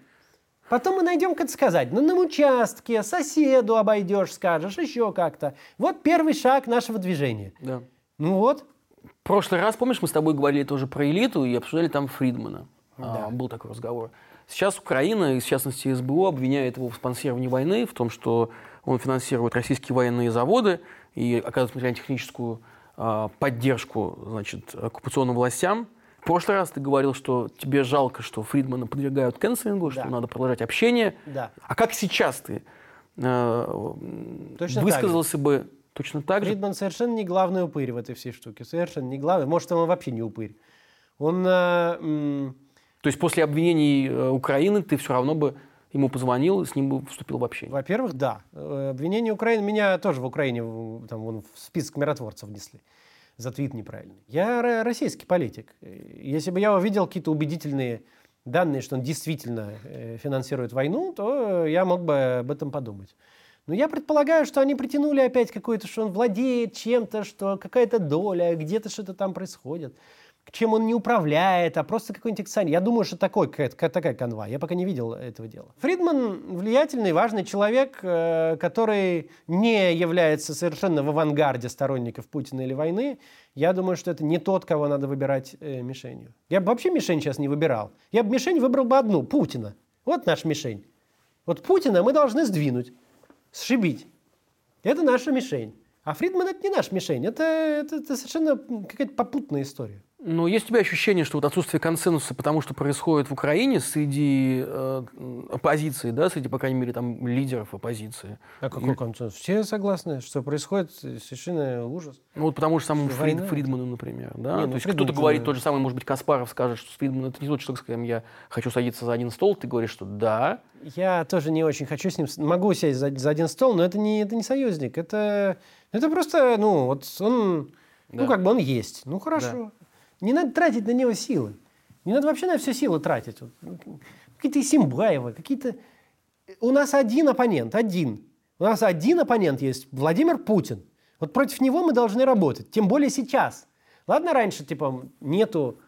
Speaker 2: Потом мы найдем, как это сказать. Ну, на участке, соседу обойдешь, скажешь, еще как-то. Вот первый шаг нашего движения.
Speaker 1: Да.
Speaker 2: Ну вот.
Speaker 1: В прошлый раз, помнишь, мы с тобой говорили тоже про элиту и обсуждали там Фридмана.
Speaker 2: Да.
Speaker 1: А, был такой разговор. Сейчас Украина, и в частности СБУ, обвиняет его в спонсировании войны, в том, что он финансирует российские военные заводы и оказывает материально-техническую а, поддержку значит, оккупационным властям. В прошлый раз ты говорил, что тебе жалко, что Фридмана подвергают кэнселингу, что
Speaker 2: Да.
Speaker 1: надо продолжать общение.
Speaker 2: Да.
Speaker 1: А как сейчас ты э,
Speaker 2: Точно
Speaker 1: высказался бы точно так же?
Speaker 2: Фридман совершенно не главный упырь в этой всей штуке. Совершенно не главный. Может, он вообще не упырь. Он... э, м,
Speaker 1: То есть после обвинений э, Украины ты все равно бы ему позвонил и с ним вступил в общение?
Speaker 2: Во-первых, да. Э, Обвинение Украины... Меня тоже в Украине там, вон, в список миротворцев внесли за твит неправильный. Я ро- российский политик. Если бы я увидел какие-то убедительные данные, что он действительно э, финансирует войну, то я мог бы об этом подумать. Но я предполагаю, что они притянули опять какой-то, что он владеет чем-то, что какая-то доля, где-то что-то там происходит. Чем он не управляет, а просто какой-нибудь акционер. Я думаю, что такой, такая канва. Я пока не видел этого дела. Фридман влиятельный, важный человек, э, который не является совершенно в авангарде сторонников Путина или войны. Я думаю, что это не тот, кого надо выбирать э, мишенью. Я бы вообще мишень сейчас не выбирал. Я бы мишень выбрал бы одну, Путина. Вот наш мишень. Вот Путина мы должны сдвинуть, сшибить. Это наша мишень. А Фридман это не наш мишень. Это, это, это совершенно какая-то попутная история.
Speaker 1: Но есть у тебя ощущение, что вот отсутствие консенсуса, потому что происходит в Украине среди э, оппозиции, да, среди, по крайней мере, там лидеров оппозиции.
Speaker 2: А какой консенсус? Все согласны, что происходит совершенно ужас.
Speaker 1: Ну вот потому что самому Фрид-
Speaker 2: война?
Speaker 1: Фридману, например, да.
Speaker 2: Не, ну,
Speaker 1: То есть кто-то говорит тот же самый, может быть, Каспаров скажет, что Фридман это не тот человек, с которым я хочу садиться за один стол. Ты говоришь, что да.
Speaker 2: Я тоже не очень хочу с ним... Могу сесть за, за один стол, но это не, это не союзник. Это, это просто, ну, вот он...
Speaker 1: Да.
Speaker 2: Ну, как бы он есть. Ну, хорошо. Не надо тратить на него силы. Не надо вообще на все силы тратить. Ну, Какие-то Симбаевы, какие-то... У нас один оппонент, один. У нас один оппонент есть, Владимир Путин. Вот против него мы должны работать. Тем более сейчас. Ладно, раньше, типа, нету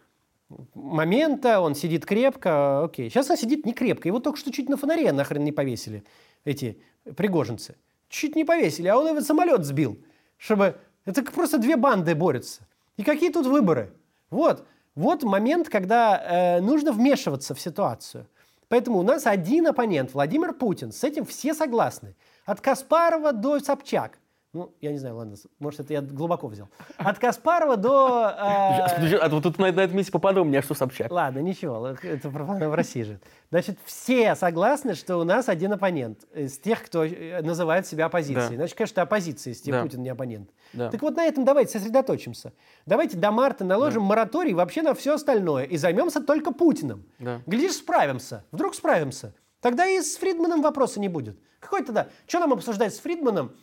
Speaker 2: момента, он сидит крепко, окей. Сейчас он сидит не крепко. Его только что чуть на фонаре нахрен не повесили, эти пригожинцы. Чуть не повесили, а он его самолет сбил, чтобы... Это просто две банды борются. И какие тут выборы? Вот, вот момент, когда э, нужно вмешиваться в ситуацию. Поэтому у нас один оппонент, Владимир Путин. С этим все согласны. От Каспарова до Собчак. Ну, я не знаю, ладно, может, это я глубоко взял. От Каспарова до... э,
Speaker 1: А вот тут на, на этом месте поподробнее, а что Собчак?
Speaker 2: Ладно, ничего, это в России же. Значит, все согласны, что у нас один оппонент из тех, кто э, называет себя оппозицией.
Speaker 1: Да.
Speaker 2: Значит, конечно, оппозиция, если
Speaker 1: Да.
Speaker 2: Путин не оппонент.
Speaker 1: Да.
Speaker 2: Так вот на этом давайте сосредоточимся. Давайте до марта наложим мораторий вообще на все остальное и займемся только Путиным.
Speaker 1: Да.
Speaker 2: Глядишь, справимся. Вдруг справимся. Тогда и с Фридманом вопроса не будет. Какой тогда? Что нам обсуждать с Фридманом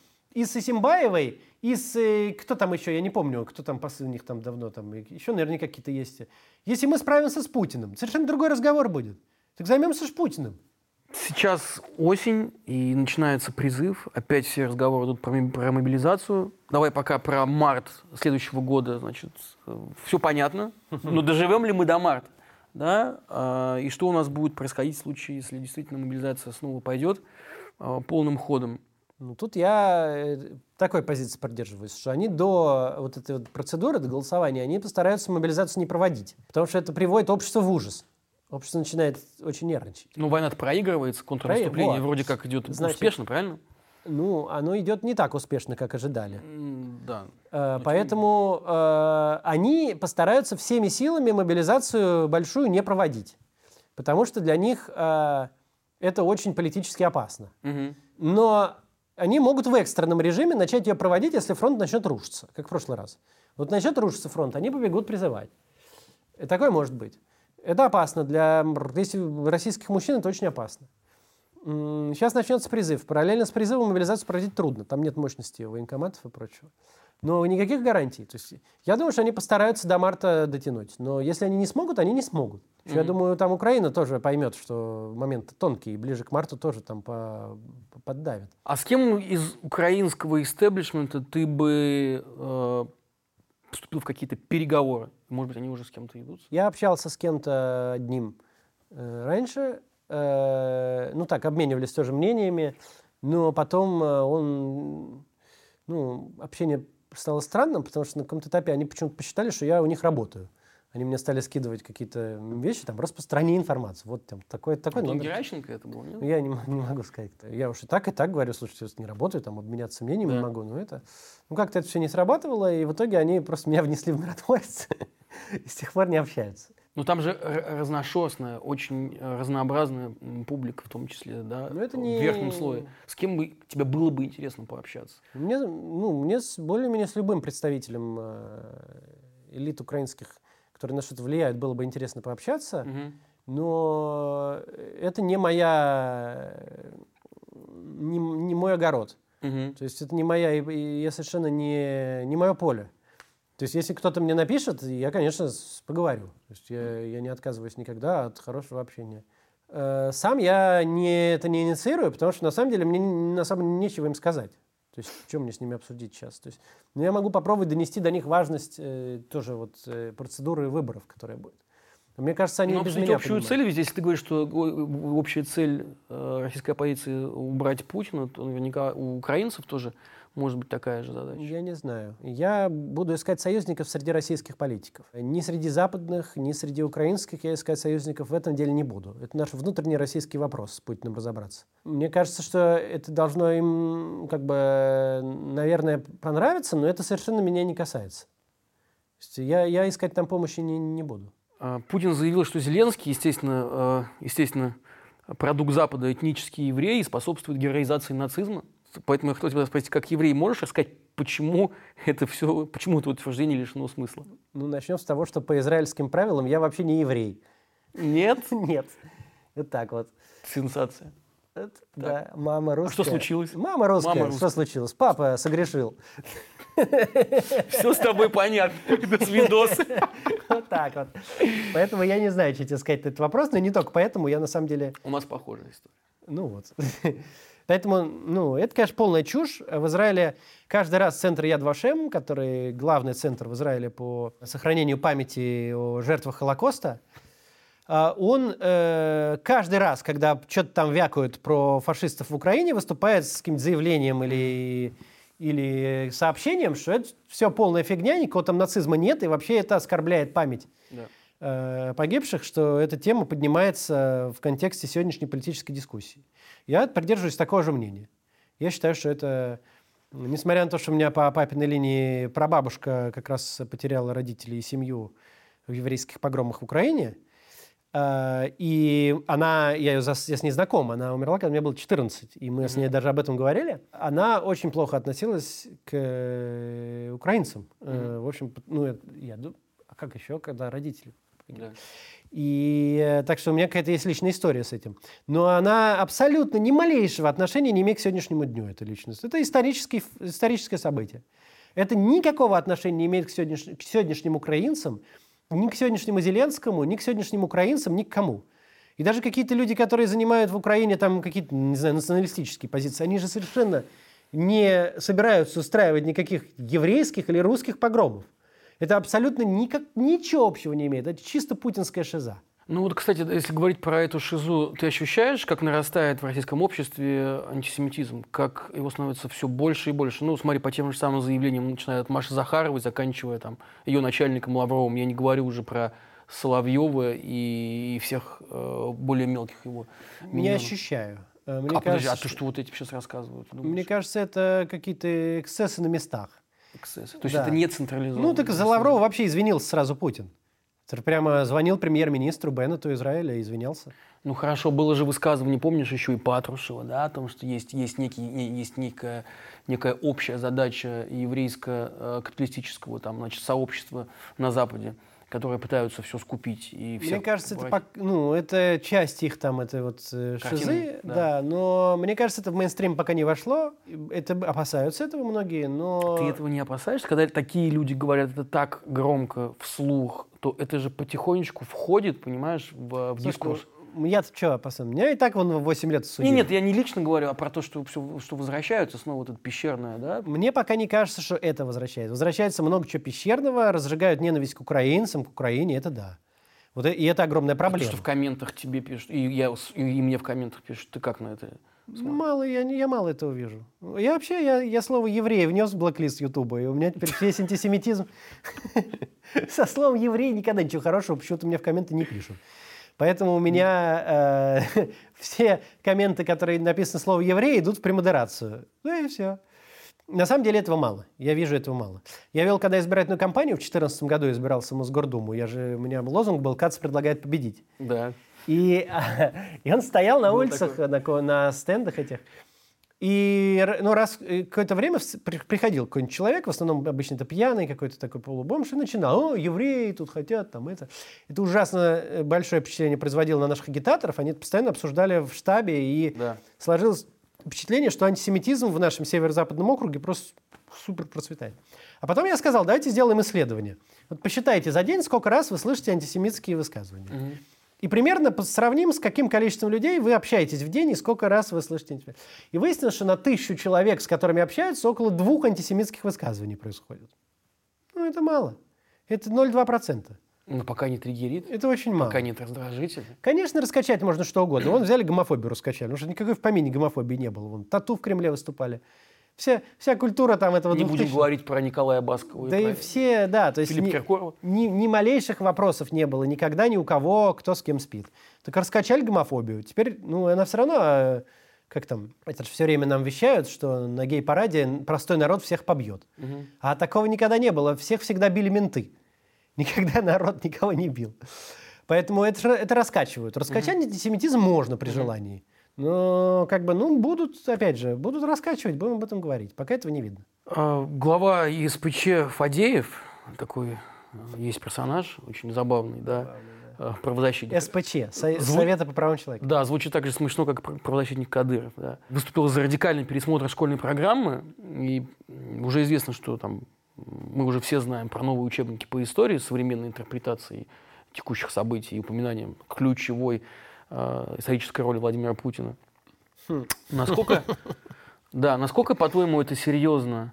Speaker 2: и с Исимбаевой, и с... э, Кто там еще? Я не помню, кто там у них там давно. Там, еще наверняка какие-то есть. Если мы справимся с Путиным, совершенно другой разговор будет. Так займемся ж Путиным.
Speaker 1: Сейчас осень, и начинается призыв. Опять все разговоры идут про, про мобилизацию. Давай пока про март следующего года, значит, все понятно. Но доживем ли мы до марта? Да? А, И что у нас будет происходить в случае, если действительно мобилизация снова пойдет а, полным ходом?
Speaker 2: Ну, тут я э, такой позиции придерживаюсь, что они до вот этой вот процедуры, до голосования, они постараются мобилизацию не проводить. Потому что это приводит общество в ужас. Общество начинает очень нервничать.
Speaker 1: Ну, война-то проигрывается, контрнаступление
Speaker 2: вот.
Speaker 1: вроде как идет
Speaker 2: Значит-
Speaker 1: успешно, правильно?
Speaker 2: Ну, оно идет не так успешно, как ожидали.
Speaker 1: Да.
Speaker 2: Э, Поэтому э, они постараются всеми силами мобилизацию большую не проводить. Потому что для них э, это очень политически опасно.
Speaker 1: Мгм.
Speaker 2: Но они могут в экстренном режиме начать ее проводить, если фронт начнет рушиться, как в прошлый раз. Вот начнет рушиться фронт, они побегут призывать. И такое может быть. Это опасно для российских мужчин, это очень опасно. Сейчас начнется призыв. Параллельно с призывом мобилизацию проводить трудно. Там нет мощности военкоматов и прочего. Но никаких гарантий. То есть, я думаю, что они постараются до марта дотянуть. Но если они не смогут, они не смогут. Еще Я думаю, там Украина тоже поймет, что момент тонкий, и ближе к марту тоже там по- поддавит.
Speaker 1: А с кем из украинского истеблишмента ты бы э, вступил в какие-то переговоры? Может быть, они уже с кем-то идут?
Speaker 2: Я общался с кем-то одним э, раньше. Э, ну так, обменивались тоже мнениями, но потом э, он, ну, общение стало странным, потому что на каком-то этапе они почему-то посчитали, что я у них работаю. Они мне стали скидывать какие-то вещи, там, распространи информацию. Вот там такой, такой
Speaker 1: Антон
Speaker 2: номер.
Speaker 1: Геращенко это был, нет?
Speaker 2: Я не, не могу сказать. Я уж и так, и так говорю, слушайте, я не работаю, там, обменяться мнениями не
Speaker 1: Да.
Speaker 2: могу. Но это, ну, как-то это все не сработало, и в итоге они просто меня внесли в миротворец, и с тех пор не общаются.
Speaker 1: Ну там же разношерстная, очень э, разнообразная публика, в том числе, да,
Speaker 2: Ну, это
Speaker 1: в
Speaker 2: не-
Speaker 1: верхнем слое. С кем бы тебе было бы интересно пообщаться?
Speaker 2: Мне, ну, мне с, более-менее с любым представителем э, элит украинских, которые на что-то влияют, было бы интересно пообщаться.
Speaker 1: Мгм.
Speaker 2: но это не моя, не, не мой огород.
Speaker 1: Мгм.
Speaker 2: То есть это не моя, и я совершенно не, не мое поле. То есть если кто-то мне напишет, я, конечно, поговорю. То есть я, я не отказываюсь никогда от хорошего общения. Э, Сам я не, это не инициирую, потому что на самом деле мне на самом деле нечего им сказать. То есть что мне с ними обсудить сейчас? То есть, но я могу попробовать донести до них важность э, тоже вот э, процедуры выборов, которая будет. Но мне кажется, они
Speaker 1: Ну,
Speaker 2: и без меня
Speaker 1: общую
Speaker 2: понимают.
Speaker 1: цель, ведь если ты говоришь, что общая цель э, российской оппозиции убрать Путина, то наверняка у украинцев тоже может быть такая же задача.
Speaker 2: Я не знаю. Я буду искать союзников среди российских политиков. Ни среди западных, ни среди украинских я искать союзников в этом деле не буду. Это наш внутренний российский вопрос с Путиным разобраться. Мне кажется, что это должно им, как бы, наверное, понравиться, но это совершенно меня не касается. Я, я искать там помощи не, не буду.
Speaker 1: А, Путин заявил, что Зеленский, естественно, э, естественно, продукт Запада, этнический еврей, способствует героизации нацизма. Поэтому я хотел тебя спросить, как еврей, можешь рассказать, почему это все, почему это утверждение лишено смысла?
Speaker 2: Ну, начнем с того, что по израильским правилам я вообще не еврей.
Speaker 1: Нет?
Speaker 2: Нет. Вот так вот.
Speaker 1: Сенсация.
Speaker 2: Это, Да, мама русская.
Speaker 1: что случилось?
Speaker 2: Мама русская.
Speaker 1: Мама
Speaker 2: Что случилось? Папа согрешил.
Speaker 1: Все с тобой понятно. До свидос.
Speaker 2: Вот так вот. Поэтому я не знаю, что тебе сказать на этот вопрос, но не только поэтому я на самом деле...
Speaker 1: У нас похожая история.
Speaker 2: Ну вот. Поэтому, ну, это, конечно, полная чушь. В Израиле каждый раз центр Яд Вашем, который главный центр в Израиле по сохранению памяти о жертвах Холокоста, а, он э, каждый раз, когда что-то там вякают про фашистов в Украине, выступает с каким-то заявлением или, или сообщением, что это все полная фигня, никакого там нацизма нет, и вообще это оскорбляет память
Speaker 1: Да.
Speaker 2: Э, погибших, что эта тема поднимается в контексте сегодняшней политической дискуссии. Я придерживаюсь такого же мнения. Я считаю, что это, несмотря на то, что у меня по папиной линии прабабушка как раз потеряла родителей и семью в еврейских погромах в Украине, э, и она, я, ее, я с ней знаком, она умерла, когда мне было 14, и мы с ней даже об этом говорили. Она очень плохо относилась к э, украинцам. Э, В общем, ну, я ду- а как еще, когда родители
Speaker 1: Да.
Speaker 2: и э, так что у меня какая-то есть личная история с этим. Но она абсолютно ни малейшего отношения не имеет к сегодняшнему дню, эта личность. Это исторический, историческое событие. Это никакого отношения не имеет к, сегодняш- к сегодняшним украинцам, ни к сегодняшнему Зеленскому, ни к сегодняшним украинцам, ни к кому. И даже какие-то люди, которые занимают в Украине там какие-то, не знаю, националистические позиции, они же совершенно не собираются устраивать никаких еврейских или русских погромов. Это абсолютно никак, ничего общего не имеет. Это чисто путинская шиза.
Speaker 1: Ну вот, кстати, если говорить про эту шизу, ты ощущаешь, как нарастает в российском обществе антисемитизм, как его становится все больше и больше? Ну, смотри, по тем же самым заявлениям, начиная от Маши Захаровой, заканчивая там ее начальником Лавровым, я не говорю уже про Соловьева и, и всех э, более мелких его
Speaker 2: Не ощущаю. Э, Мне
Speaker 1: а, подожди,
Speaker 2: кажется,
Speaker 1: а ты что вот эти сейчас рассказывают? Думаешь,
Speaker 2: Мне кажется, это какие-то эксцессы на местах.
Speaker 1: Эксцессы? То есть
Speaker 2: Да.
Speaker 1: это не централизованно?
Speaker 2: Ну, так за Лаврова вообще извинился сразу Путин. Прямо звонил премьер-министру Беннету Израиля и извинялся.
Speaker 1: Ну хорошо, было же высказывание, помнишь, еще и Патрушева, да, о том, что есть, есть, некий, не- есть некая, некая общая задача еврейско-капиталистического там, значит, сообщества на Западе, которые пытаются все скупить и всех
Speaker 2: Мне кажется, это,
Speaker 1: брать.
Speaker 2: пок- ну, это часть их там, это вот э,
Speaker 1: Картины,
Speaker 2: шизы,
Speaker 1: да.
Speaker 2: да. но мне кажется, это в мейнстрим пока не вошло. Это опасаются этого многие, но...
Speaker 1: Ты этого не опасаешься? Когда такие люди говорят это так громко, вслух, то это же потихонечку входит, понимаешь, в, в
Speaker 2: Слушай,
Speaker 1: дискурс.
Speaker 2: Я-то что опасен? Меня и так вон в 8 лет судили.
Speaker 1: нет, я не лично говорю, а про то, что, всё- что возвращаются снова вот это пещерное, да?
Speaker 2: Мне пока не кажется, что это возвращается. Возвращается много чего пещерного, разжигают ненависть к украинцам, к Украине, это да. Вот и это огромная
Speaker 1: А то,
Speaker 2: проблема.
Speaker 1: что в комментах тебе пишут, и, я, с- и мне в комментах пишут, ты как на это? смотришь?
Speaker 2: Мало, я, я мало этого вижу. Я вообще, я, я слово еврей внес в блоклист Ютуба, и у меня теперь весь антисемитизм. Со словом еврей никогда ничего хорошего почему-то мне в комменты не пишут. Поэтому у меня э, все комменты, которые написано слово еврей, идут в премодерацию. Ну и все. На самом деле этого мало. Я вижу этого мало. Я вел, когда избирательную кампанию в 2014 году избирался в Мосгордуму. Я же, у меня лозунг был «Кац предлагает победить».
Speaker 1: Да.
Speaker 2: И, и он стоял на
Speaker 1: Было
Speaker 2: улицах, на, ко- на стендах этих. И ну, раз э, какое-то время приходил какой-нибудь человек, в основном обычно это пьяный какой-то такой полубомж, и начинал, о, евреи тут хотят, там это. Это ужасно э, большое впечатление производило на наших агитаторов. Они это постоянно обсуждали в штабе, и
Speaker 1: Да.
Speaker 2: сложилось впечатление, что антисемитизм в нашем северо-западном округе просто супер процветает. А потом я сказал, давайте сделаем исследование. Вот посчитайте за день, сколько раз вы слышите антисемитские высказывания. И примерно сравним, с каким количеством людей вы общаетесь в день и сколько раз вы слышите. И выяснилось, что на тысячу человек, с которыми общаются, около двух антисемитских высказываний происходит. Ну, это мало. Это 0,2%.
Speaker 1: Ну, пока не триггерит,
Speaker 2: Это очень мало.
Speaker 1: пока нет раздражителя.
Speaker 2: Конечно, раскачать можно что угодно. Вон взяли гомофобию, раскачали. Потому что никакой в помине гомофобии не было. Вон, тату в Кремле выступали. Вся, вся культура там этого
Speaker 1: Не будем
Speaker 2: 2000
Speaker 1: говорить про Николая Баскова.
Speaker 2: Да и
Speaker 1: про
Speaker 2: все, да. То есть ни,
Speaker 1: Киркорова.
Speaker 2: ни, ни малейших вопросов не было никогда ни у кого, кто с кем спит. Так раскачали гомофобию. Теперь, ну, она все равно, э, как там, это же все время нам вещают, что на гей-параде простой народ всех побьет. А такого никогда не было. Всех всегда били менты. Никогда народ никого не бил. Поэтому это, это раскачивают. Раскачать антисемитизм можно при желании. Но как бы, ну, будут, опять же, будут раскачивать, будем об этом говорить. Пока этого не видно.
Speaker 1: А, Глава ИСПЧ Фадеев, такой э, есть персонаж, очень забавный, да, э, правозащитник.
Speaker 2: СПЧ, Со-
Speaker 1: Зву-
Speaker 2: Совета по правам человека.
Speaker 1: Да, звучит так же смешно, как пр- правозащитник Кадыров. Да. Выступил за радикальный пересмотр школьной программы. И уже известно, что там мы уже все знаем про новые учебники по истории современной интерпретацией текущих событий и упоминанием ключевой э, исторической роли Владимира Путина. Насколько, да, насколько, по-твоему, это серьезно?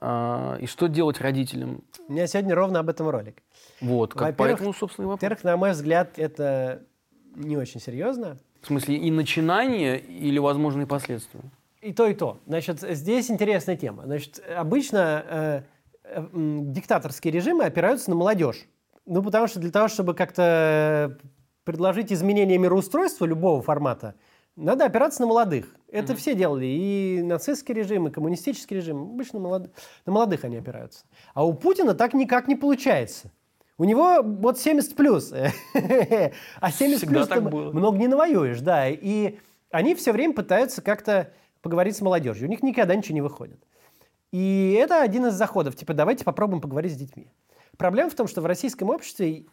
Speaker 1: А, и что делать родителям?
Speaker 2: У меня сегодня ровно об этом ролик.
Speaker 1: Вот, как, поэтому, собственно, и вопрос.
Speaker 2: Во-первых, на мой взгляд, это не очень серьезно.
Speaker 1: В смысле, и начинание или возможные последствия?
Speaker 2: И то, и то. Значит, здесь интересная тема. Значит, обычно э, э, диктаторские режимы опираются на молодежь. Ну, потому что для того, чтобы как-то предложить изменение мироустройства любого формата, надо опираться на молодых. Это все делали. И нацистский режим, и коммунистический режим. Обычно молод- на молодых они опираются. А у Путина так никак не получается. У него вот 70 плюс. А 70
Speaker 1: Всегда
Speaker 2: плюс много не навоюешь, да. И они все время пытаются как-то поговорить с молодежью. У них никогда ничего не выходит. И это один из заходов. Типа, давайте попробуем поговорить с детьми. Проблема в том, что в российском обществе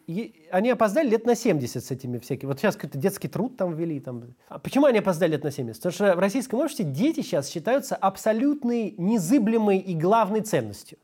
Speaker 2: они опоздали лет на 70 с этими всякими. Вот сейчас какой-то детский труд там ввели. Там. А почему они опоздали лет на 70? Потому что в российском обществе дети сейчас считаются абсолютной, незыблемой и главной ценностью.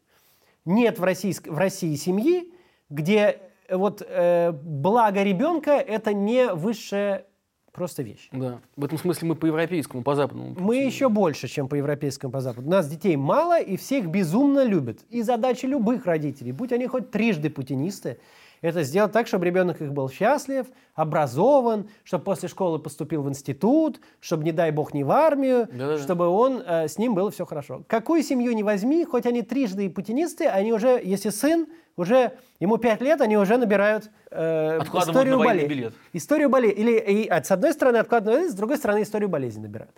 Speaker 2: Нет в, российск- в России семьи, где э, вот э, благо ребенка это не высшая просто вещь.
Speaker 1: Да. В этом смысле мы по европейскому, по западному.
Speaker 2: Мы еще больше, чем по европейскому, по западу. У нас детей мало, и все их безумно любят. И задача любых родителей, будь они хоть трижды путинисты, это сделать так, чтобы ребенок их был счастлив, образован, чтобы после школы поступил в институт, чтобы, не дай бог, не в армию,
Speaker 1: Да-да-да.
Speaker 2: чтобы он, э, с ним было все хорошо. Какую семью не возьми, хоть они трижды и путинисты, они уже, если сын, уже ему пять лет, они уже набирают э,
Speaker 1: Откладывают
Speaker 2: историю
Speaker 1: на
Speaker 2: болезни.
Speaker 1: билет.
Speaker 2: Историю болезни. Или и, а, с одной стороны откладывают, с другой стороны историю болезни набирают.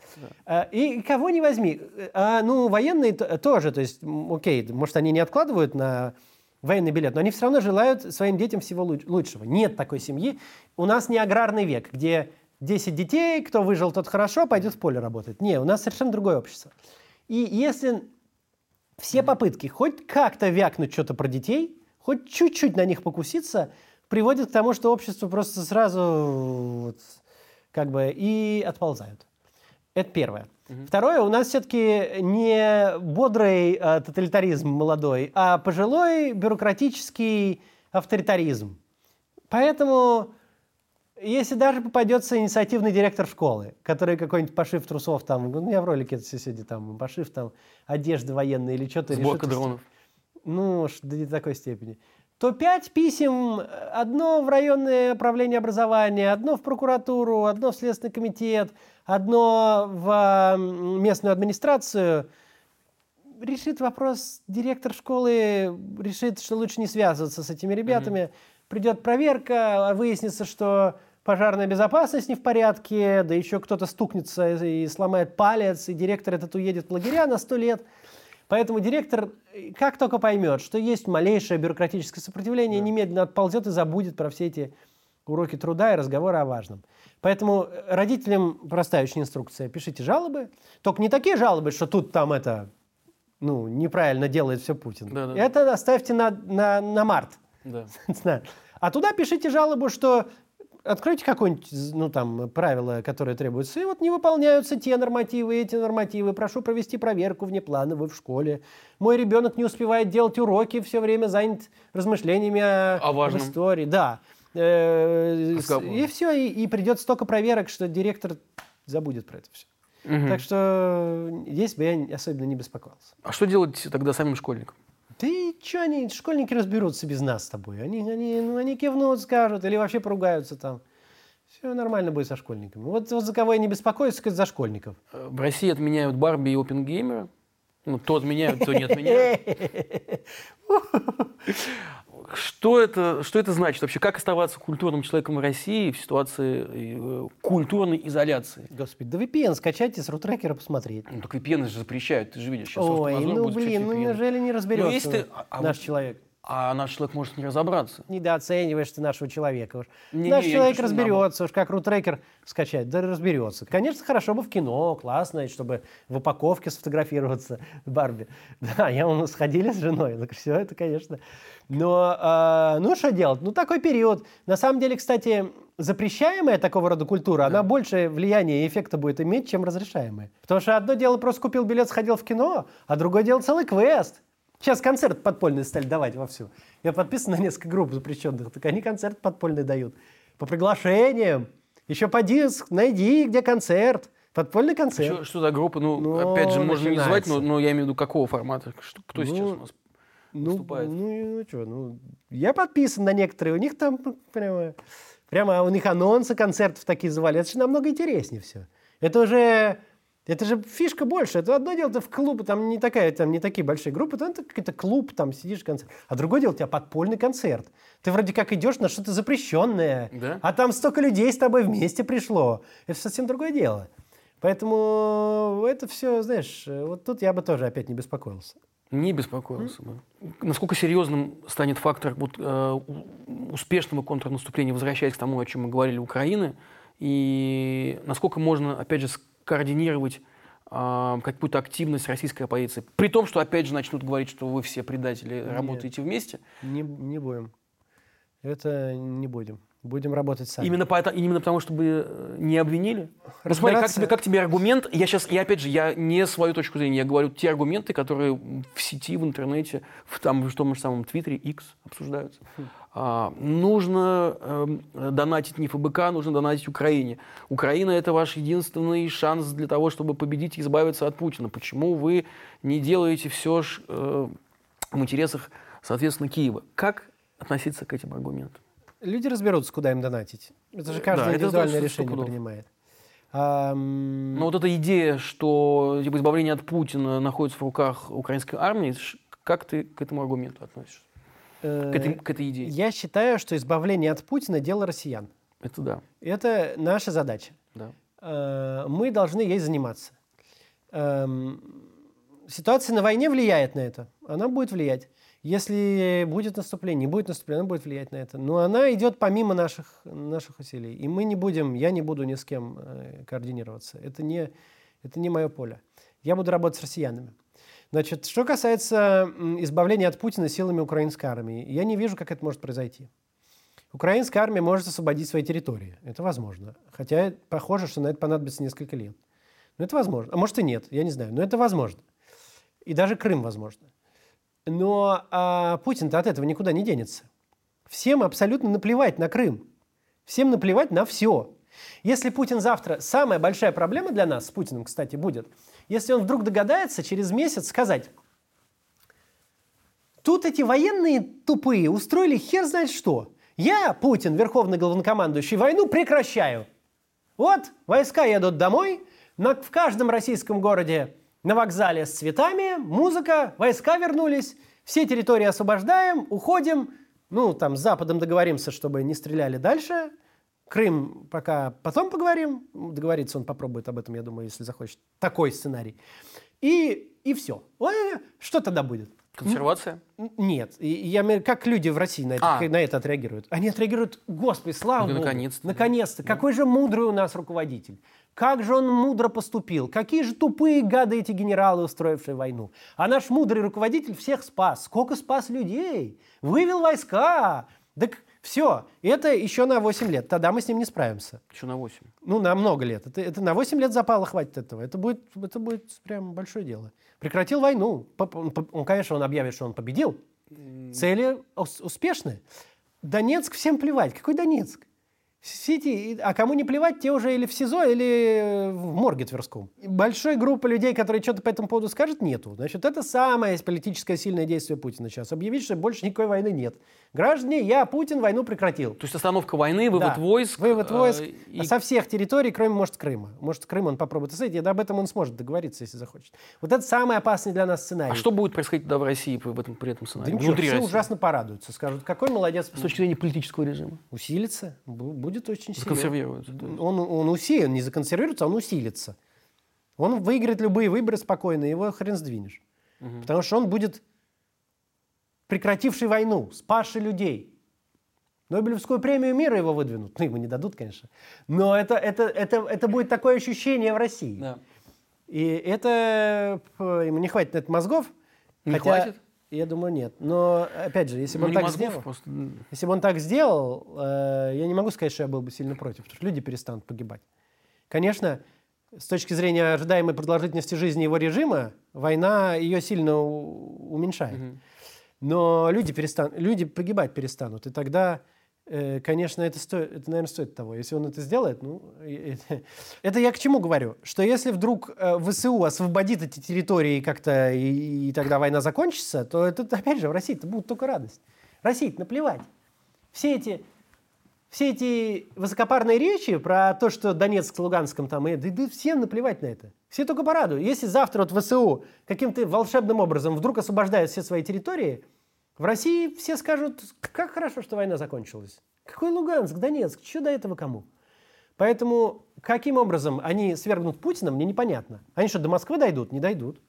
Speaker 2: А, И кого не возьми. А, ну, военные тоже. То есть, окей, может, они не откладывают на военный билет, но они все равно желают своим детям всего луч- лучшего. Нет такой семьи. У нас не аграрный век, где 10 детей, кто выжил, тот хорошо, пойдет в поле работать. Не, у нас совершенно другое общество. И если все попытки хоть как-то вякнуть что-то про детей, хоть чуть-чуть на них покуситься, приводит к тому, что общество просто сразу вот, как бы и отползают. Это первое. Второе, у нас все-таки не бодрый э, тоталитаризм молодой, а пожилой бюрократический авторитаризм. Поэтому, если даже попадется инициативный директор школы, который какой-нибудь пошив трусов там, ну, у меня в ролике это все сидит там, пошив там одежды военной или что-то.
Speaker 1: Сборка
Speaker 2: решит-
Speaker 1: дронов.
Speaker 2: ну, до не такой степени, то пять писем, одно в районное управление образования, одно в прокуратуру, одно в Следственный комитет, одно в местную администрацию, решит вопрос директор школы, решит, что лучше не связываться с этими ребятами. Mm-hmm. Придет проверка, выяснится, что пожарная безопасность не в порядке, да еще кто-то стукнется и сломает палец, и директор этот уедет в лагеря на сто лет. Поэтому директор, как только поймет, что есть малейшее бюрократическое сопротивление, да. немедленно отползет и забудет про все эти уроки труда и разговоры о важном. Поэтому родителям простая очень инструкция. Пишите жалобы. Только не такие жалобы, что тут там это, ну, неправильно делает все Путин. Да, да. Это оставьте на, на, на март. Да. А туда пишите жалобу, что откройте какое-нибудь, ну, там, правило, которое требуется, и вот не выполняются те нормативы, эти нормативы. Прошу провести проверку внеплановую в школе. Мой ребенок не успевает делать уроки, все время занят размышлениями о, о важном. истории. Да. Э, и все, и, и придет столько проверок, что директор забудет про это все. Угу. Так что здесь бы я особенно не беспокоился.
Speaker 1: А что делать тогда самим школьникам?
Speaker 2: Ты что, они, школьники разберутся без нас с тобой. Они, они, ну, они кивнут, скажут, или вообще поругаются там. Все нормально будет со школьниками. Вот, вот за кого я не беспокоюсь, сказать, за школьников.
Speaker 1: Э, в России отменяют Барби и Опенгеймера. Ну, то отменяют, то не отменяют. Что это, что это значит вообще? Как оставаться культурным человеком в России в ситуации э, культурной изоляции?
Speaker 2: Господи, да VPN скачайте с рутрекера посмотреть.
Speaker 1: Ну так VPN же запрещают, ты же видишь. Сейчас
Speaker 2: Ой, ну блин, ну неужели не разберется ну, если ты, а, наш а, человек?
Speaker 1: А наш человек может не разобраться.
Speaker 2: Недооцениваешь ты нашего человека. Уж. Не, наш не, человек разберется, уж как рутрекер скачать, да разберется. Конечно, хорошо бы в кино, классно, чтобы в упаковке сфотографироваться Барби. Да, я мы сходили с женой, так все это, конечно. Но, э, ну что делать? Ну такой период. На самом деле, кстати, запрещаемая такого рода культура, да. она больше влияния и эффекта будет иметь, чем разрешаемая. Потому что одно дело просто купил билет, сходил в кино, а другое дело целый квест. Сейчас концерт подпольный стали давать вовсю. Я подписан на несколько групп запрещенных, так они концерт подпольный дают. По приглашениям. Еще поди, найди, где концерт. Подпольный концерт.
Speaker 1: Что, что за группа? Ну, ну опять же, можно не звать, но, но я имею в виду какого формата? Что, кто ну, сейчас у нас
Speaker 2: ну, выступает? Ну, ну что, ну, я подписан на некоторые. У них там прямо, прямо у них анонсы концертов такие звали. Это же намного интереснее все. Это уже это же фишка больше. Это одно дело, ты в клуб, там не, такая, там не такие большие группы, там это какой-то клуб, там сидишь, концерт. А другое дело, у тебя подпольный концерт. Ты вроде как идешь на что-то запрещенное, да? а там столько людей с тобой вместе пришло. Это совсем другое дело. Поэтому это все, знаешь, вот тут я бы тоже опять не беспокоился.
Speaker 1: Не беспокоился бы. Насколько серьезным станет фактор вот, э, успешного контрнаступления, возвращаясь к тому, о чем мы говорили, Украины, и насколько можно, опять же, координировать э, какую-то активность российской оппозиции. При том, что опять же начнут говорить, что вы все предатели Нет, работаете вместе.
Speaker 2: Не, не будем. Это не будем. Будем работать сами.
Speaker 1: Именно, по, именно потому, чтобы э, не обвинили? Ну, смотри, как тебе, как тебе аргумент? Я сейчас, я опять же, я не свою точку зрения, я говорю те аргументы, которые в сети, в интернете, в, там, в том же самом Твиттере, X обсуждаются. Хм. А, нужно э, донатить не ФБК, нужно донатить Украине. Украина – это ваш единственный шанс для того, чтобы победить и избавиться от Путина. Почему вы не делаете все э, в интересах, соответственно, Киева? Как относиться к этим аргументам?
Speaker 2: Люди разберутся, куда им донатить. Это же каждый да, индивидуальное это решение принимает.
Speaker 1: Но вот эта идея, что типа, избавление от Путина находится в руках украинской армии, как ты к этому аргументу относишься? Э, к, этой, к этой идее?
Speaker 2: Я считаю, что избавление от Путина – дело россиян.
Speaker 1: Это да.
Speaker 2: Это наша задача.
Speaker 1: Да.
Speaker 2: Э, мы должны ей заниматься. Э, ситуация на войне влияет на это. Она будет влиять. Если будет наступление, не будет наступления, она будет влиять на это. Но она идет помимо наших, наших усилий. И мы не будем, я не буду ни с кем э, координироваться. Это не, это не мое поле. Я буду работать с россиянами. Значит, что касается избавления от Путина силами украинской армии, я не вижу, как это может произойти. Украинская армия может освободить свои территории. Это возможно. Хотя похоже, что на это понадобится несколько лет. Но это возможно. А может и нет, я не знаю. Но это возможно. И даже Крым возможно. Но а, Путин-то от этого никуда не денется. Всем абсолютно наплевать на Крым. Всем наплевать на все. Если Путин завтра... Самая большая проблема для нас с Путиным, кстати, будет, если он вдруг догадается через месяц сказать, Тут эти военные тупые устроили хер знает что. Я, Путин, верховный главнокомандующий, войну прекращаю. Вот, войска едут домой, на, в каждом российском городе на вокзале с цветами, музыка, войска вернулись, все территории освобождаем, уходим, ну, там, с Западом договоримся, чтобы не стреляли дальше, Крым пока потом поговорим, договориться он попробует об этом, я думаю, если захочет, такой сценарий. И, и все. Ой, Что тогда будет?
Speaker 1: Консервация?
Speaker 2: Нет. И- Я как люди в России на это,
Speaker 1: А.
Speaker 2: на это отреагируют? Они отреагируют, господи, слава
Speaker 1: Ну,
Speaker 2: богу.
Speaker 1: наконец-то.
Speaker 2: Наконец-то. Какой же мудрый у нас руководитель. Как же он мудро поступил. Какие же тупые гады эти генералы, устроившие войну. А наш мудрый руководитель всех спас. Сколько спас людей. Вывел войска. Так все. Это еще на 8 лет. Тогда мы с ним не справимся.
Speaker 1: Еще на 8.
Speaker 2: Ну, на много лет. Это, это на 8 лет запала хватит этого. Это будет, это будет прям большое дело. Прекратил войну. Он, конечно, он объявит, что он победил. Цели ус- успешные. Донецк всем плевать. Какой Донецк? Все эти- а кому не плевать, те уже или в СИЗО, или в морге Тверском. Большой группы людей, которые что-то по этому поводу скажут, нету. Значит, это самое политическое сильное действие Путина сейчас. Объявить, что больше никакой войны нет. Граждане, я, Путин, войну прекратил.
Speaker 1: То есть остановка войны, вывод
Speaker 2: Да.
Speaker 1: войск.
Speaker 2: Вывод
Speaker 1: э,
Speaker 2: войск
Speaker 1: и-
Speaker 2: со всех территорий, кроме, может, Крыма. Может, Крым он попробует освоить, и об этом он сможет договориться, если захочет. Вот это самый опасный для нас сценарий.
Speaker 1: А что будет происходить тогда в России в этом, при этом
Speaker 2: Да
Speaker 1: сценарии?
Speaker 2: ничего,
Speaker 1: Внутри
Speaker 2: все
Speaker 1: России?
Speaker 2: ужасно порадуются, скажут, какой молодец.
Speaker 1: С точки зрения политического режима.
Speaker 2: Усилится, бу- будет очень сильно. Он, он усилен, не законсервируется, он усилится. Он выиграет любые выборы спокойно, его хрен сдвинешь. Потому что он будет прекративший войну, спасший людей. Нобелевскую премию мира его выдвинут. Ну, ему не дадут, конечно. Но это, это, это, это будет такое ощущение в России.
Speaker 1: Да.
Speaker 2: И это ему не хватит на это мозгов.
Speaker 1: Не
Speaker 2: хотя,
Speaker 1: хватит?
Speaker 2: Я думаю, нет. Но, опять же, если бы
Speaker 1: Ну,
Speaker 2: он так
Speaker 1: мозгов,
Speaker 2: сделал...
Speaker 1: просто,
Speaker 2: Если бы он так сделал, э, я не могу сказать, что я был бы сильно против, потому что люди перестанут погибать. Конечно, с точки зрения ожидаемой продолжительности жизни его режима, война ее сильно уменьшает. Но люди, перестанут, люди погибать перестанут, и тогда, конечно, это, стоит, это, наверное, стоит того. Если он это сделает, ну, это я к чему говорю? Что если вдруг э, ВСУ освободит эти территории как-то, и, и тогда война закончится, то это, опять же, в России-то будет только радость. России наплевать. Все эти, все эти высокопарные речи про то, что Донецк с Луганском там, и, да, да всем наплевать на это. Все только порадуют. Если завтра вот ВСУ каким-то волшебным образом вдруг освобождает все свои территории, в России все скажут, как хорошо, что война закончилась. Какой Луганск, Донецк, что до этого кому? Поэтому каким образом они свергнут Путина, мне непонятно. Они что, до Москвы дойдут? Не дойдут.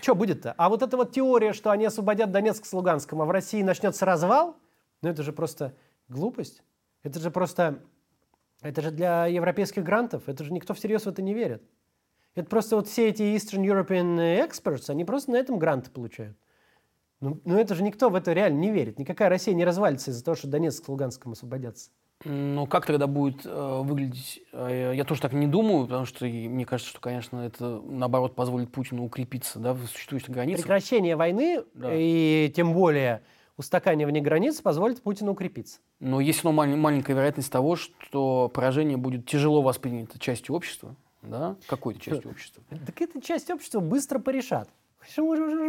Speaker 2: Что будет-то? А вот эта вот теория, что они освободят Донецк с Луганском, а в России начнется развал, ну это же просто глупость. Это же просто... Это же для европейских грантов. Это же никто всерьез в это не верит. Это просто вот все эти Eastern European experts, они просто на этом гранты получают. Ну, ну это же никто в это реально не верит. Никакая Россия не развалится из-за того, что Донецк с Луганском освободятся.
Speaker 1: Ну, как тогда будет э, выглядеть? э, я тоже так не думаю, потому что мне кажется, что, конечно, это, наоборот, позволит Путину укрепиться да, в существующих границах.
Speaker 2: Прекращение войны
Speaker 1: Да.
Speaker 2: и тем более устаканивание границ позволит Путину укрепиться.
Speaker 1: Но есть но маль- маленькая вероятность того, что поражение будет тяжело воспринято частью общества, да, какой-то частью общества.
Speaker 2: Так эта часть общества быстро порешат. Мы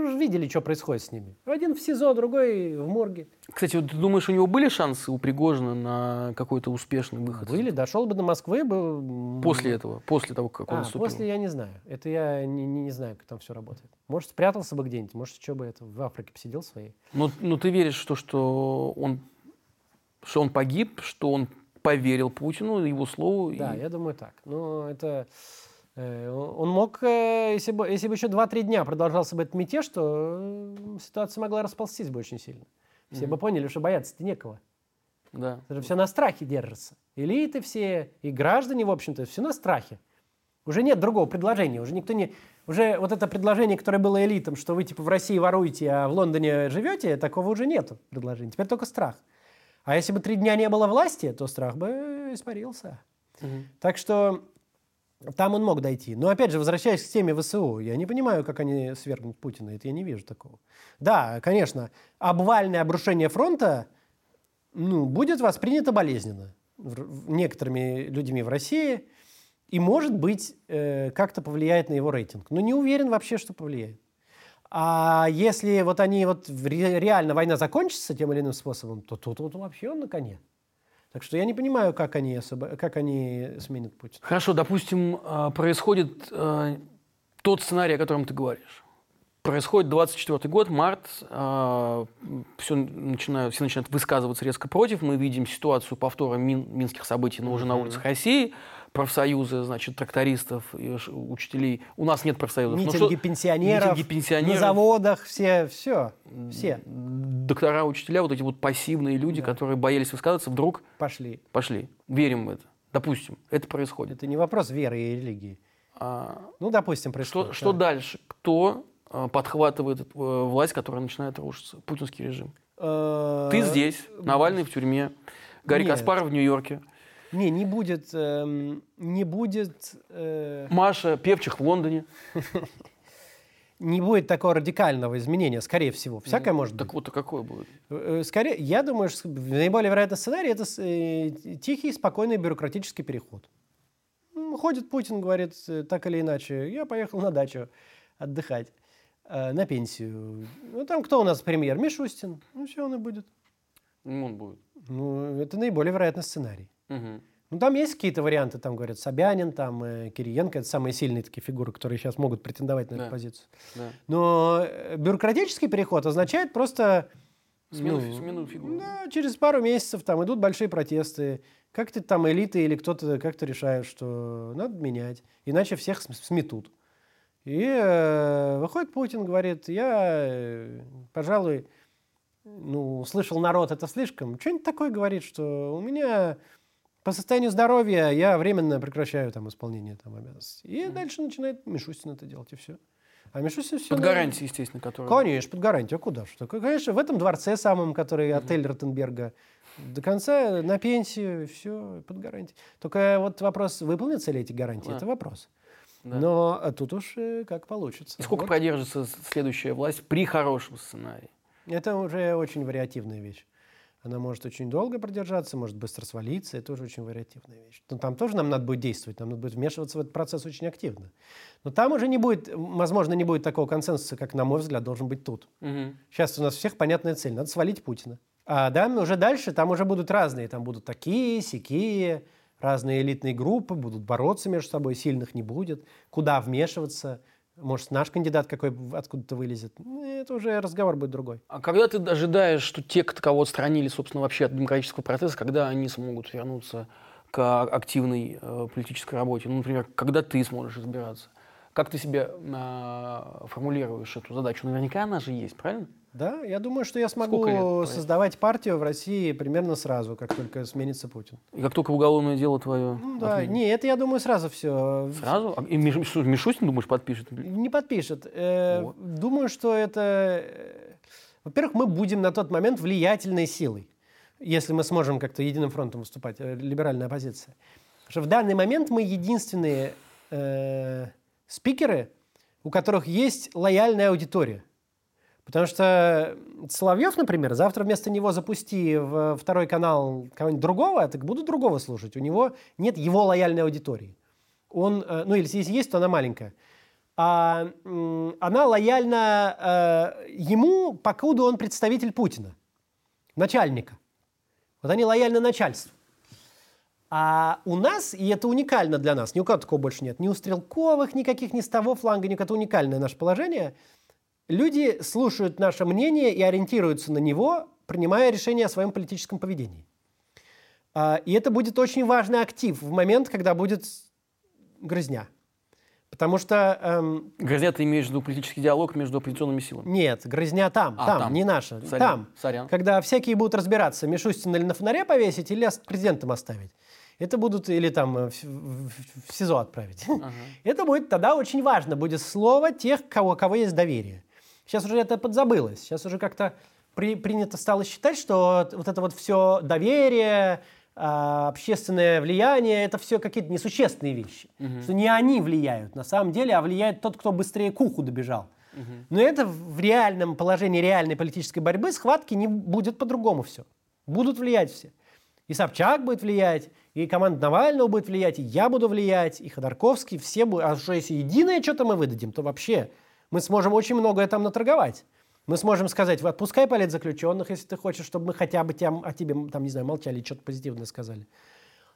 Speaker 2: уже видели, что происходит с ними. Один в СИЗО, другой в морге.
Speaker 1: Кстати, вот ты думаешь, у него были шансы у Пригожина на какой-то успешный выход?
Speaker 2: Были, дошел бы до Москвы. Бы...
Speaker 1: После этого, после того, как он
Speaker 2: А,
Speaker 1: выступил.
Speaker 2: после я не знаю. Это я не, не, не знаю, как там все работает. Может, спрятался бы где-нибудь, может, что бы это в Африке посидел своей.
Speaker 1: Но, но ты веришь в то, что он, что он погиб, что он поверил Путину, его слову? и-
Speaker 2: Да, я думаю так. Но это... э, Он мог, э, если бы, если бы еще 2-3 дня продолжался бы этот мятеж, то э, ситуация могла расползтись бы очень сильно. Все бы поняли, что бояться-то некого.
Speaker 1: да.
Speaker 2: Это же все на страхе держится. Элиты все, и граждане, в общем-то, все на страхе. Уже нет другого предложения. Уже никто не... Уже вот это предложение, которое было элитам, что вы типа в России воруете, а в Лондоне живете, такого уже нету предложения. Теперь только страх. А если бы три дня не было власти, то страх бы испарился.
Speaker 1: Мгм.
Speaker 2: Так что там он мог дойти. Но опять же, возвращаясь к теме ВСУ, я не понимаю, как они свергнут Путина. Это я не вижу такого. Да, конечно, обвальное обрушение фронта ну, будет воспринято болезненно некоторыми людьми в России и, может быть, э, как-то повлияет на его рейтинг. Но не уверен вообще, что повлияет. А если вот они вот реально война закончится тем или иным способом, то тут вот вообще он на коне. Так что я не понимаю, как они, как они сменят Путина.
Speaker 1: Хорошо, допустим, э, происходит э, тот сценарий, о котором ты говоришь. Происходит 24 год, март, все начинают, все начинают высказываться резко против. Мы видим ситуацию повтора мин- минских событий, но уже на улицах России. Профсоюзы, значит, трактористов, учителей. У нас нет профсоюзов. Ну
Speaker 2: Митинги
Speaker 1: что-
Speaker 2: пенсионеров,
Speaker 1: митинги пенсионеров,
Speaker 2: на заводах, все, все, все
Speaker 1: доктора, учителя, вот эти вот пассивные люди, которые боялись высказываться, вдруг
Speaker 2: пошли.
Speaker 1: пошли. Верим в это. Допустим, это происходит.
Speaker 2: Это не вопрос веры и религии.
Speaker 1: А,
Speaker 2: Ну, допустим,
Speaker 1: что,
Speaker 2: происходит.
Speaker 1: что
Speaker 2: да.
Speaker 1: дальше? Кто э, подхватывает э, власть, которая начинает рушиться? Путинский режим.
Speaker 2: Э,
Speaker 1: Ты здесь, Навальный в тюрьме, Гарри
Speaker 2: нет.
Speaker 1: Каспаров в Нью-Йорке,
Speaker 2: Не, не будет, эм, не будет, э,
Speaker 1: Маша Певчих в Лондоне.
Speaker 2: не будет такого радикального изменения, скорее всего. Всякое может быть.
Speaker 1: Так вот, а какое будет?
Speaker 2: Э, Скорее, я думаю, что наиболее вероятный сценарий это э, тихий, спокойный бюрократический переход. Ходит Путин, говорит, э, так или иначе, я поехал на дачу отдыхать, э, на пенсию. Ну, там кто у нас премьер? Мишустин. Ну, все, он и будет.
Speaker 1: Ну, он будет.
Speaker 2: Ну, это наиболее вероятный сценарий.
Speaker 1: Мгм.
Speaker 2: Ну, там есть какие-то варианты, там, говорят, Собянин, там, э, Кириенко, это самые сильные такие фигуры, которые сейчас могут претендовать на
Speaker 1: Да.
Speaker 2: эту позицию.
Speaker 1: Да.
Speaker 2: Но э, бюрократический переход означает просто...
Speaker 1: Смену,
Speaker 2: ну,
Speaker 1: смену фигуры.
Speaker 2: Да, через пару месяцев там идут большие протесты. Как-то там элиты или кто-то как-то решают, что надо менять, иначе всех см- сметут. И э, выходит Путин, говорит, я, э, пожалуй, ну, слышал народ это слишком. Что-нибудь такое говорит, что у меня по состоянию здоровья я временно прекращаю там исполнение там, обязанностей. И дальше начинает Мишустин это делать, и все. А Мишустин все...
Speaker 1: Под гарантией, естественно, которая...
Speaker 2: Конечно, под гарантию. А куда же? Конечно, в этом дворце самом, который отель Ротенберга, до конца на пенсию, все, под гарантией. Только вот вопрос, выполнятся ли эти гарантии,
Speaker 1: Да.
Speaker 2: это вопрос.
Speaker 1: Да.
Speaker 2: Но а тут уж э, как получится.
Speaker 1: И сколько
Speaker 2: Вот.
Speaker 1: продержится следующая власть при хорошем сценарии?
Speaker 2: Это уже очень вариативная вещь. Она может очень долго продержаться, может быстро свалиться. Это уже очень вариативная вещь. Но там тоже нам надо будет действовать, нам надо будет вмешиваться в этот процесс очень активно. Но там уже не будет, возможно, не будет такого консенсуса, как, на мой взгляд, должен быть тут.
Speaker 1: Мгм.
Speaker 2: Сейчас у нас всех понятная цель. Надо свалить Путина. А да, уже дальше там уже будут разные. Там будут такие, сякие, разные элитные группы, будут бороться между собой, сильных не будет. Куда вмешиваться? Может, наш кандидат какой откуда-то вылезет? Это уже разговор будет другой.
Speaker 1: А когда ты ожидаешь, что те, кого отстранили, собственно, вообще от демократического процесса, когда они смогут вернуться к активной э, политической работе? Ну, например, когда ты сможешь избираться? Как ты себе а, формулируешь эту задачу? Наверняка она же есть, правильно?
Speaker 2: Да, я думаю, что я смогу
Speaker 1: лет
Speaker 2: создавать партию в России примерно сразу, как только сменится Путин.
Speaker 1: И как только уголовное дело твое...
Speaker 2: Ну, да,
Speaker 1: отменят?
Speaker 2: не, это я думаю сразу все.
Speaker 1: Сразу? А, и Миш- что, Мишустин, думаешь, подпишет?
Speaker 2: Не подпишет. Э,
Speaker 1: Вот.
Speaker 2: Думаю, что это... э, Во-первых, мы будем на тот момент влиятельной силой, если мы сможем как-то единым фронтом выступать, э, либеральная оппозиция. Потому что в данный момент мы единственные э, спикеры, у которых есть лояльная аудитория. Потому что Соловьев, например, завтра вместо него запусти в второй канал кого-нибудь другого, так буду другого слушать. У него нет его лояльной аудитории. Он, э, ну, или если есть, то она маленькая. А она лояльна э, ему, покуда он представитель Путина, начальника. Вот они лояльны начальству. А у нас, и это уникально для нас, ни у кого такого больше нет, ни у Стрелковых, никаких, ни с того фланга, ни у кого это уникальное наше положение, люди слушают наше мнение и ориентируются на него, принимая решение о своем политическом поведении. А, И это будет очень важный актив в момент, когда будет грызня. Потому что эм,
Speaker 1: Грозя, ты имеешь в виду политический диалог между оппозиционными силами?
Speaker 2: нет, грызня там,
Speaker 1: А,
Speaker 2: там,
Speaker 1: там.
Speaker 2: не наша,
Speaker 1: Сорян,
Speaker 2: там.
Speaker 1: сорян.
Speaker 2: Когда всякие будут разбираться, Мишустина или на фонаре повесить, или ос- президентом оставить. Это будут, или там э, в, в- в СИЗО отправить. Это будет тогда очень важно, будет слово тех, кого, кого есть доверие. Сейчас уже это подзабылось, сейчас уже как-то при- принято стало считать, что вот это вот все доверие, а, общественное влияние, это все какие-то несущественные вещи. Что не они влияют на самом деле, а влияет тот, кто быстрее к уху добежал. Но это в реальном положении реальной политической борьбы схватки не будет по-другому все. Будут влиять все. И Собчак будет влиять, и команда Навального будет влиять, и я буду влиять, и Ходорковский, все будут. А что если единое что-то мы выдадим, то вообще Мы сможем очень многое там наторговать. Мы сможем сказать, отпускай политзаключенных, если ты хочешь, чтобы мы хотя бы тем, о тебе, там, не знаю, молчали, что-то позитивное сказали.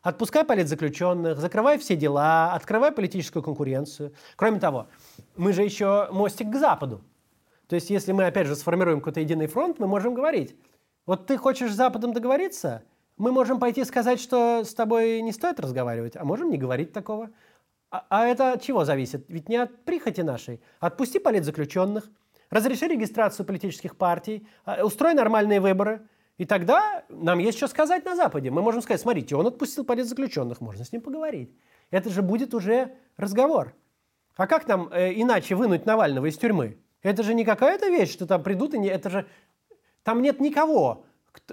Speaker 2: Отпускай политзаключенных, закрывай все дела, открывай политическую конкуренцию. Кроме того, мы же еще мостик к Западу. То есть, если мы, опять же, сформируем какой-то единый фронт, мы можем говорить, вот ты хочешь с Западом договориться, мы можем пойти сказать, что с тобой не стоит разговаривать, а можем не говорить такого. А, а это от чего зависит? Ведь не от прихоти нашей. Отпусти политзаключенных, разреши регистрацию политических партий, а, устрой нормальные выборы – и тогда нам есть что сказать на Западе. Мы можем сказать, смотрите, он отпустил политзаключенных, можно с ним поговорить. Это же будет уже разговор. А как нам э, иначе вынуть Навального из тюрьмы? Это же не какая-то вещь, что там придут и не... Это же... Там нет никого,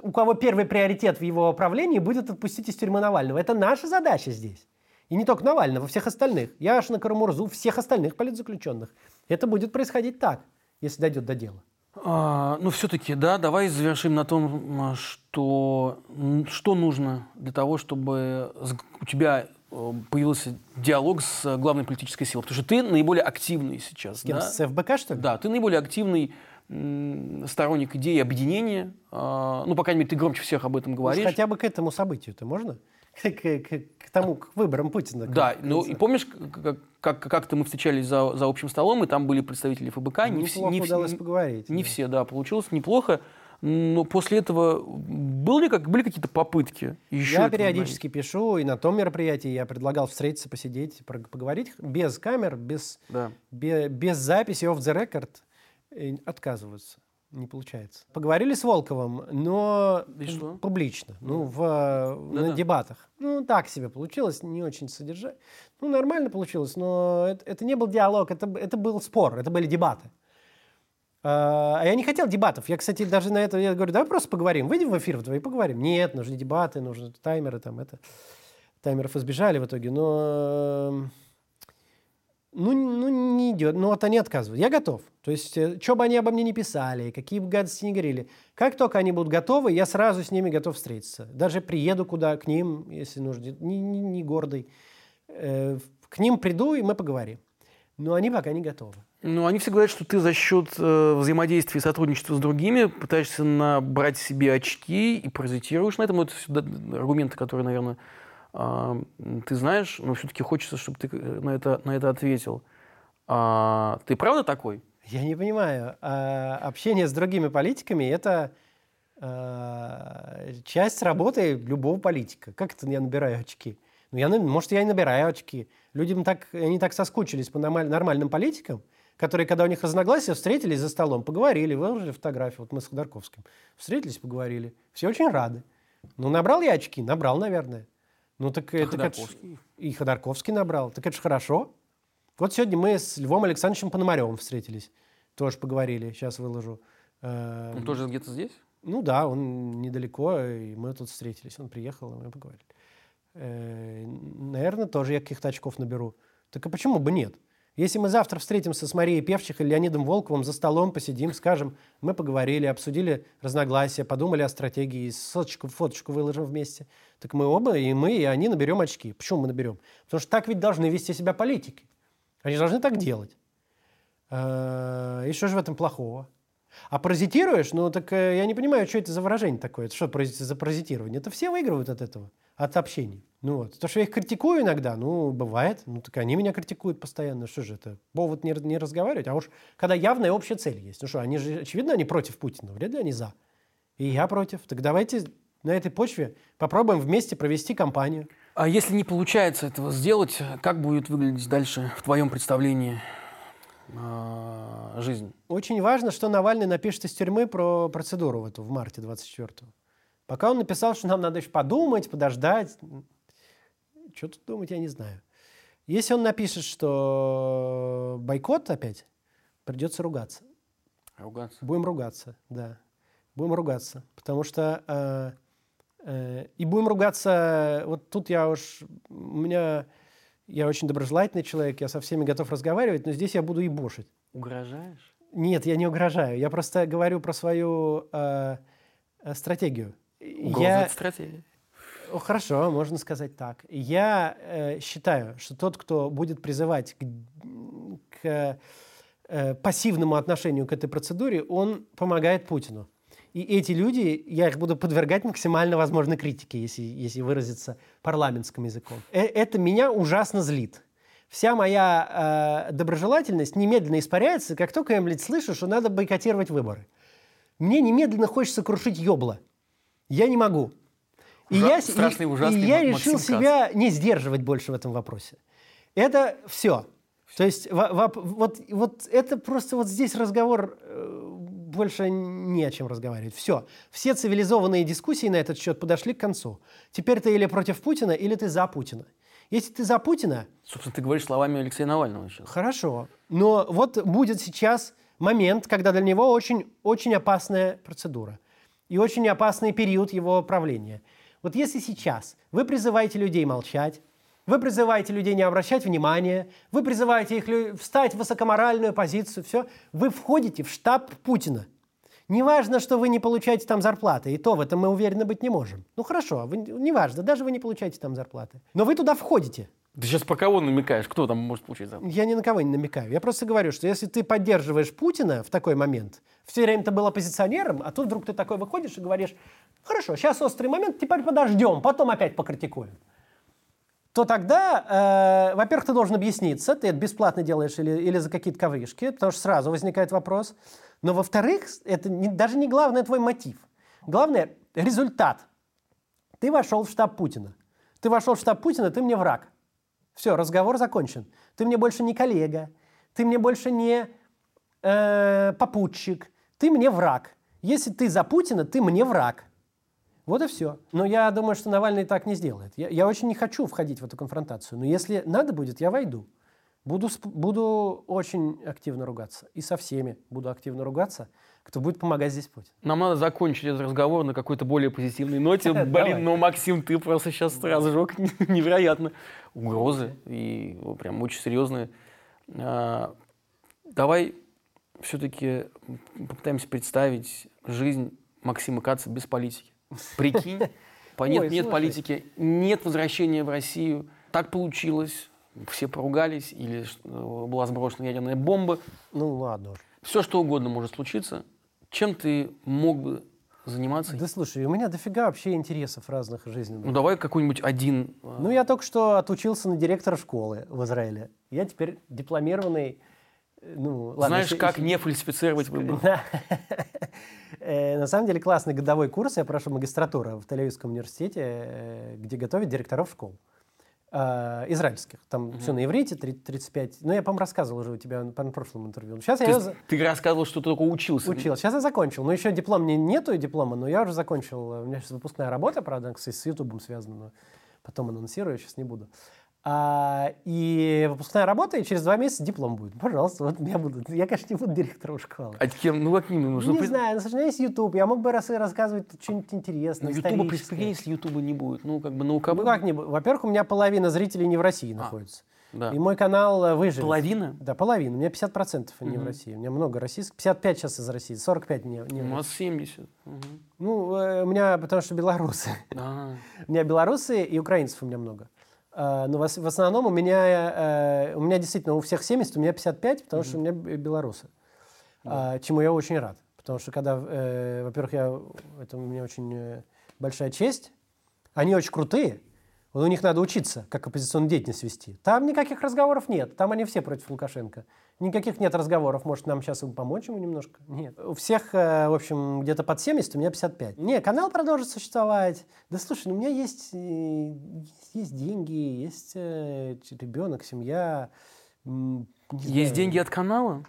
Speaker 2: у кого первый приоритет в его правлении будет отпустить из тюрьмы Навального. Это наша задача здесь. И не только Навального, всех остальных. Яшина, Карамурзу, всех остальных политзаключенных. Это будет происходить так, если дойдет до дела.
Speaker 1: А, ну, все-таки, да, давай завершим на том, что, что нужно для того, чтобы у тебя э, появился диалог с главной политической силой. Потому что ты наиболее активный сейчас. С
Speaker 2: кем?
Speaker 1: Да?
Speaker 2: С ФБК, что ли?
Speaker 1: Да, ты наиболее активный сторонник идеи объединения. А, ну, по крайней мере, ты громче всех об этом говоришь.
Speaker 2: Ну, хотя бы к этому событию-то можно? К, к, к, к тому, к выборам Путина.
Speaker 1: Да, ну и помнишь, как, как, как-то мы встречались за, за общим столом, и там были представители ФБК.
Speaker 2: Не,
Speaker 1: все, не,
Speaker 2: удалось поговорить.
Speaker 1: Не да. все, да, получилось неплохо. Но после этого были, как, были какие-то попытки еще
Speaker 2: Я периодически говорить? пишу, и на том мероприятии я предлагал встретиться, посидеть, поговорить без камер, без,
Speaker 1: да.
Speaker 2: без, без записи off the record. Отказываются не получается. Поговорили с Волковым, но публично, ну, в, да, на да. дебатах. Ну, так себе получилось, не очень содержать. Ну, нормально получилось, но это, это не был диалог, это, это был спор, это были дебаты. А, а я не хотел дебатов. Я, кстати, даже на это я говорю, давай просто поговорим. Выйдем в эфир вдвоем и поговорим. Нет, нужны дебаты, нужны таймеры, там это. Таймеров избежали в итоге, но не идет. Ну, вот они отказывают. Я готов. То есть, э, что бы они обо мне не писали, какие бы гадости не говорили, как только они будут готовы, я сразу с ними готов встретиться. Даже приеду куда, к ним, если нужно, не, не, не гордый. Э, к ним приду, и мы поговорим. Но они пока не готовы.
Speaker 1: Ну, они все говорят, что ты за счет э, взаимодействия и сотрудничества с другими пытаешься набрать себе очки и паразитируешь на этом. Это все аргументы, которые, наверное, а, ты знаешь, но все-таки хочется, чтобы ты э, на это, на это ответил. А, ты правда такой?
Speaker 2: Я не понимаю. А, общение с другими политиками – это а, часть работы любого политика. Как это я набираю очки? Ну, я, может, я и набираю очки. Людям так, они так соскучились по нормальным политикам, которые, когда у них разногласия, встретились за столом, поговорили, выложили фотографию. Вот мы с Ходорковским встретились, поговорили. Все очень рады. Ну, набрал я очки? Набрал, наверное. Ну так это
Speaker 1: Ходорковский?
Speaker 2: и Ходорковский набрал. Так это же хорошо. Вот сегодня мы с Львом Александровичем Пономаревым встретились. Тоже поговорили. Сейчас выложу.
Speaker 1: Он тоже где-то здесь?
Speaker 2: Ну да, он недалеко, и мы тут встретились. Он приехал, и мы поговорили. Э, наверное, тоже я каких-то очков наберу. Так а почему бы нет? Если мы завтра встретимся с Марией Певчих или Леонидом Волковым за столом, посидим, скажем, мы поговорили, обсудили разногласия, подумали о стратегии, соточку, фоточку выложим вместе, так мы оба, и мы, и они наберем очки. Почему мы наберем? Потому что так ведь должны вести себя политики. Они должны так делать. А, и что же в этом плохого? А паразитируешь? Ну, так э, я не понимаю, что это за выражение такое. Это что за паразитирование? Это все выигрывают от этого, от общения. Ну вот. То, что я их критикую иногда, ну, бывает. Ну, так они меня критикуют постоянно. Что же это? Повод не, не разговаривать. А уж когда явная общая цель есть. Ну что, они же, очевидно, они против Путина. Вряд ли они за. И я против. Так давайте на этой почве попробуем вместе провести кампанию.
Speaker 1: А если не получается этого сделать, как будет выглядеть дальше в твоем представлении э, жизнь?
Speaker 2: Очень важно, что Навальный напишет из тюрьмы про процедуру в эту в марте 24-го. Пока он написал, что нам надо еще подумать, подождать. Что тут думать, я не знаю. Если он напишет, что бойкот опять, придется ругаться.
Speaker 1: Ругаться?
Speaker 2: Будем ругаться, да. Будем ругаться. Потому что... Э, э, и будем ругаться... Вот тут я уж... У меня... Я очень доброжелательный человек, я со всеми готов разговаривать, но здесь я буду и бошить.
Speaker 1: Угрожаешь?
Speaker 2: Нет, я не угрожаю. Я просто говорю про свою э, э стратегию.
Speaker 1: Угроза я... стратегия.
Speaker 2: Хорошо, можно сказать так. Я э, считаю, что тот, кто будет призывать к, к э, пассивному отношению к этой процедуре, он помогает Путину. И эти люди, я их буду подвергать максимально возможной критике, если, если выразиться парламентским языком. Э, это меня ужасно злит. Вся моя э, доброжелательность немедленно испаряется, как только я, блядь, слышу, что надо бойкотировать выборы. Мне немедленно хочется крушить ёбло. Я не могу. И
Speaker 1: Ужа-
Speaker 2: я,
Speaker 1: страшный,
Speaker 2: и-
Speaker 1: ужасный
Speaker 2: и я решил
Speaker 1: Максим Кац.
Speaker 2: себя не сдерживать больше в этом вопросе. Это все. То есть во- воп- вот, вот это просто вот здесь разговор э, больше не о чем разговаривать. Все. Все цивилизованные дискуссии на этот счет подошли к концу. Теперь ты или против Путина, или ты за Путина. Если ты за Путина,
Speaker 1: Собственно, ты говоришь словами Алексея Навального сейчас.
Speaker 2: Хорошо. Но вот будет сейчас момент, когда для него очень, очень опасная процедура и очень опасный период его правления. Вот если сейчас вы призываете людей молчать, вы призываете людей не обращать внимания, вы призываете их встать в высокоморальную позицию, все, вы входите в штаб Путина. Неважно, что вы не получаете там зарплаты, и то в этом мы уверены быть не можем. Ну хорошо, вы, неважно, даже вы не получаете там зарплаты. Но вы туда входите.
Speaker 1: Ты сейчас про кого намекаешь? Кто там может получить зарплату?
Speaker 2: Я ни на кого не намекаю. Я просто говорю, что если ты поддерживаешь Путина в такой момент, все время ты был оппозиционером, а тут вдруг ты такой выходишь и говоришь, хорошо, сейчас острый момент, теперь подождем, потом опять покритикуем. То тогда, э, во-первых, ты должен объясниться, ты это бесплатно делаешь или, или за какие-то ковришки, потому что сразу возникает вопрос. Но, во-вторых, это не- даже не главное твой мотив. Главное – результат. Ты вошел в штаб Путина. Ты вошел в штаб Путина, ты мне враг. Все, разговор закончен. Ты мне больше не коллега, ты мне больше не э, попутчик, ты мне враг. Если ты за Путина, ты мне враг. Вот и все. Но я думаю, что Навальный так не сделает. Я, я очень не хочу входить в эту конфронтацию. Но если надо будет, я войду. Буду, буду очень активно ругаться. И со всеми буду активно ругаться, кто будет помогать здесь Путин.
Speaker 1: Нам надо закончить этот разговор на какой-то более позитивной ноте. Блин, ну, Максим, ты просто сейчас разжег невероятно угрозы. И прям очень серьезные. А, Давай все-таки попытаемся представить жизнь Максима Каца без политики. Прикинь, по нет,
Speaker 2: Ой,
Speaker 1: нет
Speaker 2: слушай.
Speaker 1: политики, нет возвращения в Россию. Так получилось. Все поругались, или э, была сброшена ядерная бомба.
Speaker 2: Ну ладно уж.
Speaker 1: Все что угодно может случиться. Чем ты мог бы заниматься?
Speaker 2: Да слушай, у меня дофига вообще интересов разных жизненных.
Speaker 1: Ну давай какой-нибудь один. э,
Speaker 2: Ну, я только что отучился на директора школы в Израиле. Я теперь дипломированный... э, Ну, ладно,
Speaker 1: Знаешь,
Speaker 2: еще-
Speaker 1: как
Speaker 2: еще-
Speaker 1: не фальсифицировать выборы?
Speaker 2: Да. Э, На самом деле классный годовой курс. Я прошу магистратуру в Тель-Авивском университете, э, где готовят директоров школ. э, израильских. Там все на иврите, три- 35. Ну, я, по-моему, рассказывал уже у тебя на прошлом интервью. Сейчас я
Speaker 1: То есть
Speaker 2: за-
Speaker 1: Ты рассказывал, что ты только учился.
Speaker 2: учил. Сейчас я закончил. Но еще диплом не, нету диплома, но я уже закончил. У меня сейчас выпускная работа, правда, кстати, с Ютубом связана, но потом анонсирую, сейчас не буду. А, и выпускная работа, и через два месяца диплом будет. Пожалуйста, вот я буду. Я, конечно, не буду директором школы.
Speaker 1: А кем? Ну как ним нужно?
Speaker 2: не
Speaker 1: при-
Speaker 2: знаю, ну, меня есть YouTube, я мог бы рас- рассказывать что-нибудь интересное,
Speaker 1: Ну, Ютуба, при- если Ютуба не будет. Ну, как бы науковый.
Speaker 2: Ну как не Во-первых, у меня половина зрителей не в России находится.
Speaker 1: А, Да.
Speaker 2: И мой канал э, выживет.
Speaker 1: Половина?
Speaker 2: Да, половина. У меня 50% не в. России. У меня много российских. 55 сейчас из России, 45 не, не
Speaker 1: У нас 70. Мгм.
Speaker 2: Ну, э, у меня, потому что белорусы.
Speaker 1: А,
Speaker 2: У меня белорусы и украинцев у меня много. А, Но в ос- в основном у меня, э, у меня действительно у всех 70, у меня 55, потому что у меня белорусы. А, Чему я очень рад. Потому что когда, э, во-первых, я, это у меня очень э, большая честь. Они очень крутые. Вот у них надо учиться, как оппозиционную деятельность вести. Там никаких разговоров нет. Там они все против Лукашенко. Никаких нет разговоров. Может, нам сейчас помочь ему немножко? Нет. У всех, э, в общем, где-то под 70, у меня 55. Не, канал продолжит существовать. Да слушай, ну у меня есть, э, есть, есть деньги, есть э, ребенок, семья. Не
Speaker 1: Есть
Speaker 2: знаю.
Speaker 1: деньги от канала?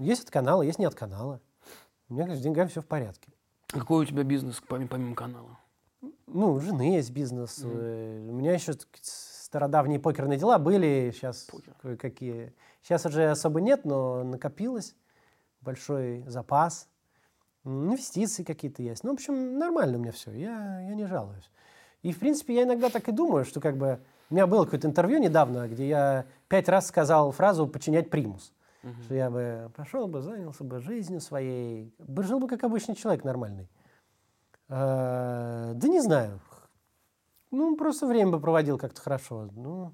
Speaker 2: Есть от канала, есть не от канала. У меня с деньгами все в порядке.
Speaker 1: Какой у тебя бизнес помимо, помимо канала?
Speaker 2: Ну, у жены есть бизнес. э, У меня еще стародавние покерные дела были. Сейчас
Speaker 1: Покер.
Speaker 2: какие. Сейчас уже особо нет, но накопилось. Большой запас. Инвестиции какие-то есть. Ну, в общем, нормально у меня все. Я, я не жалуюсь. И, в принципе, я иногда так и думаю, что как бы... У меня было какое-то интервью недавно, где я пять раз сказал фразу «подчинять примус». Что я бы пошел бы, занялся бы жизнью своей, бы жил бы как обычный человек нормальный. Э, Да не знаю. Ну, просто время бы проводил как-то хорошо. Ну,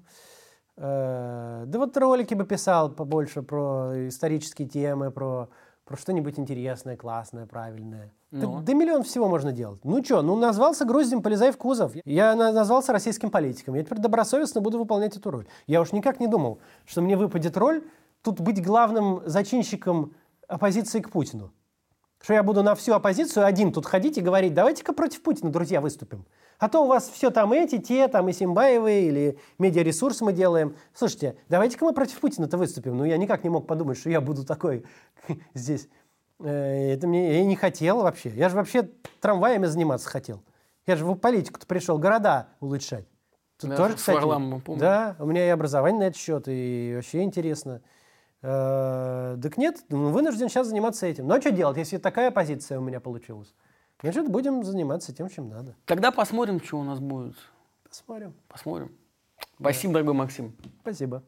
Speaker 2: э, да вот ролики бы писал побольше про исторические темы, про, про что-нибудь интересное, классное, правильное. Да,
Speaker 1: Ну.
Speaker 2: да миллион всего можно делать. Ну что, ну назвался груздем, полезай в кузов. Я на- назвался российским политиком. Я теперь добросовестно буду выполнять эту роль. Я уж никак не думал, что мне выпадет роль тут быть главным зачинщиком оппозиции к Путину. Что я буду на всю оппозицию один тут ходить и говорить, давайте-ка против Путина, друзья, выступим. А то у вас все там эти, те, там и Симбаевы, или медиаресурс мы делаем. Слушайте, давайте-ка мы против Путина-то выступим. Ну, я никак не мог подумать, что я буду такой здесь. Э, Это мне я не хотел вообще. Я же вообще трамваями заниматься хотел. Я же в политику-то пришел города улучшать. Тут
Speaker 1: Да,
Speaker 2: тоже, кстати,
Speaker 1: помню.
Speaker 2: Да, у меня и образование на этот счет, и вообще интересно. Э, Так нет, ну, вынужден сейчас заниматься этим. Ну а что делать, если такая позиция у меня получилась? Значит, будем заниматься тем, чем надо.
Speaker 1: Тогда посмотрим, что у нас будет.
Speaker 2: Посмотрим.
Speaker 1: Посмотрим. Спасибо, дорогой Максим.
Speaker 2: Спасибо.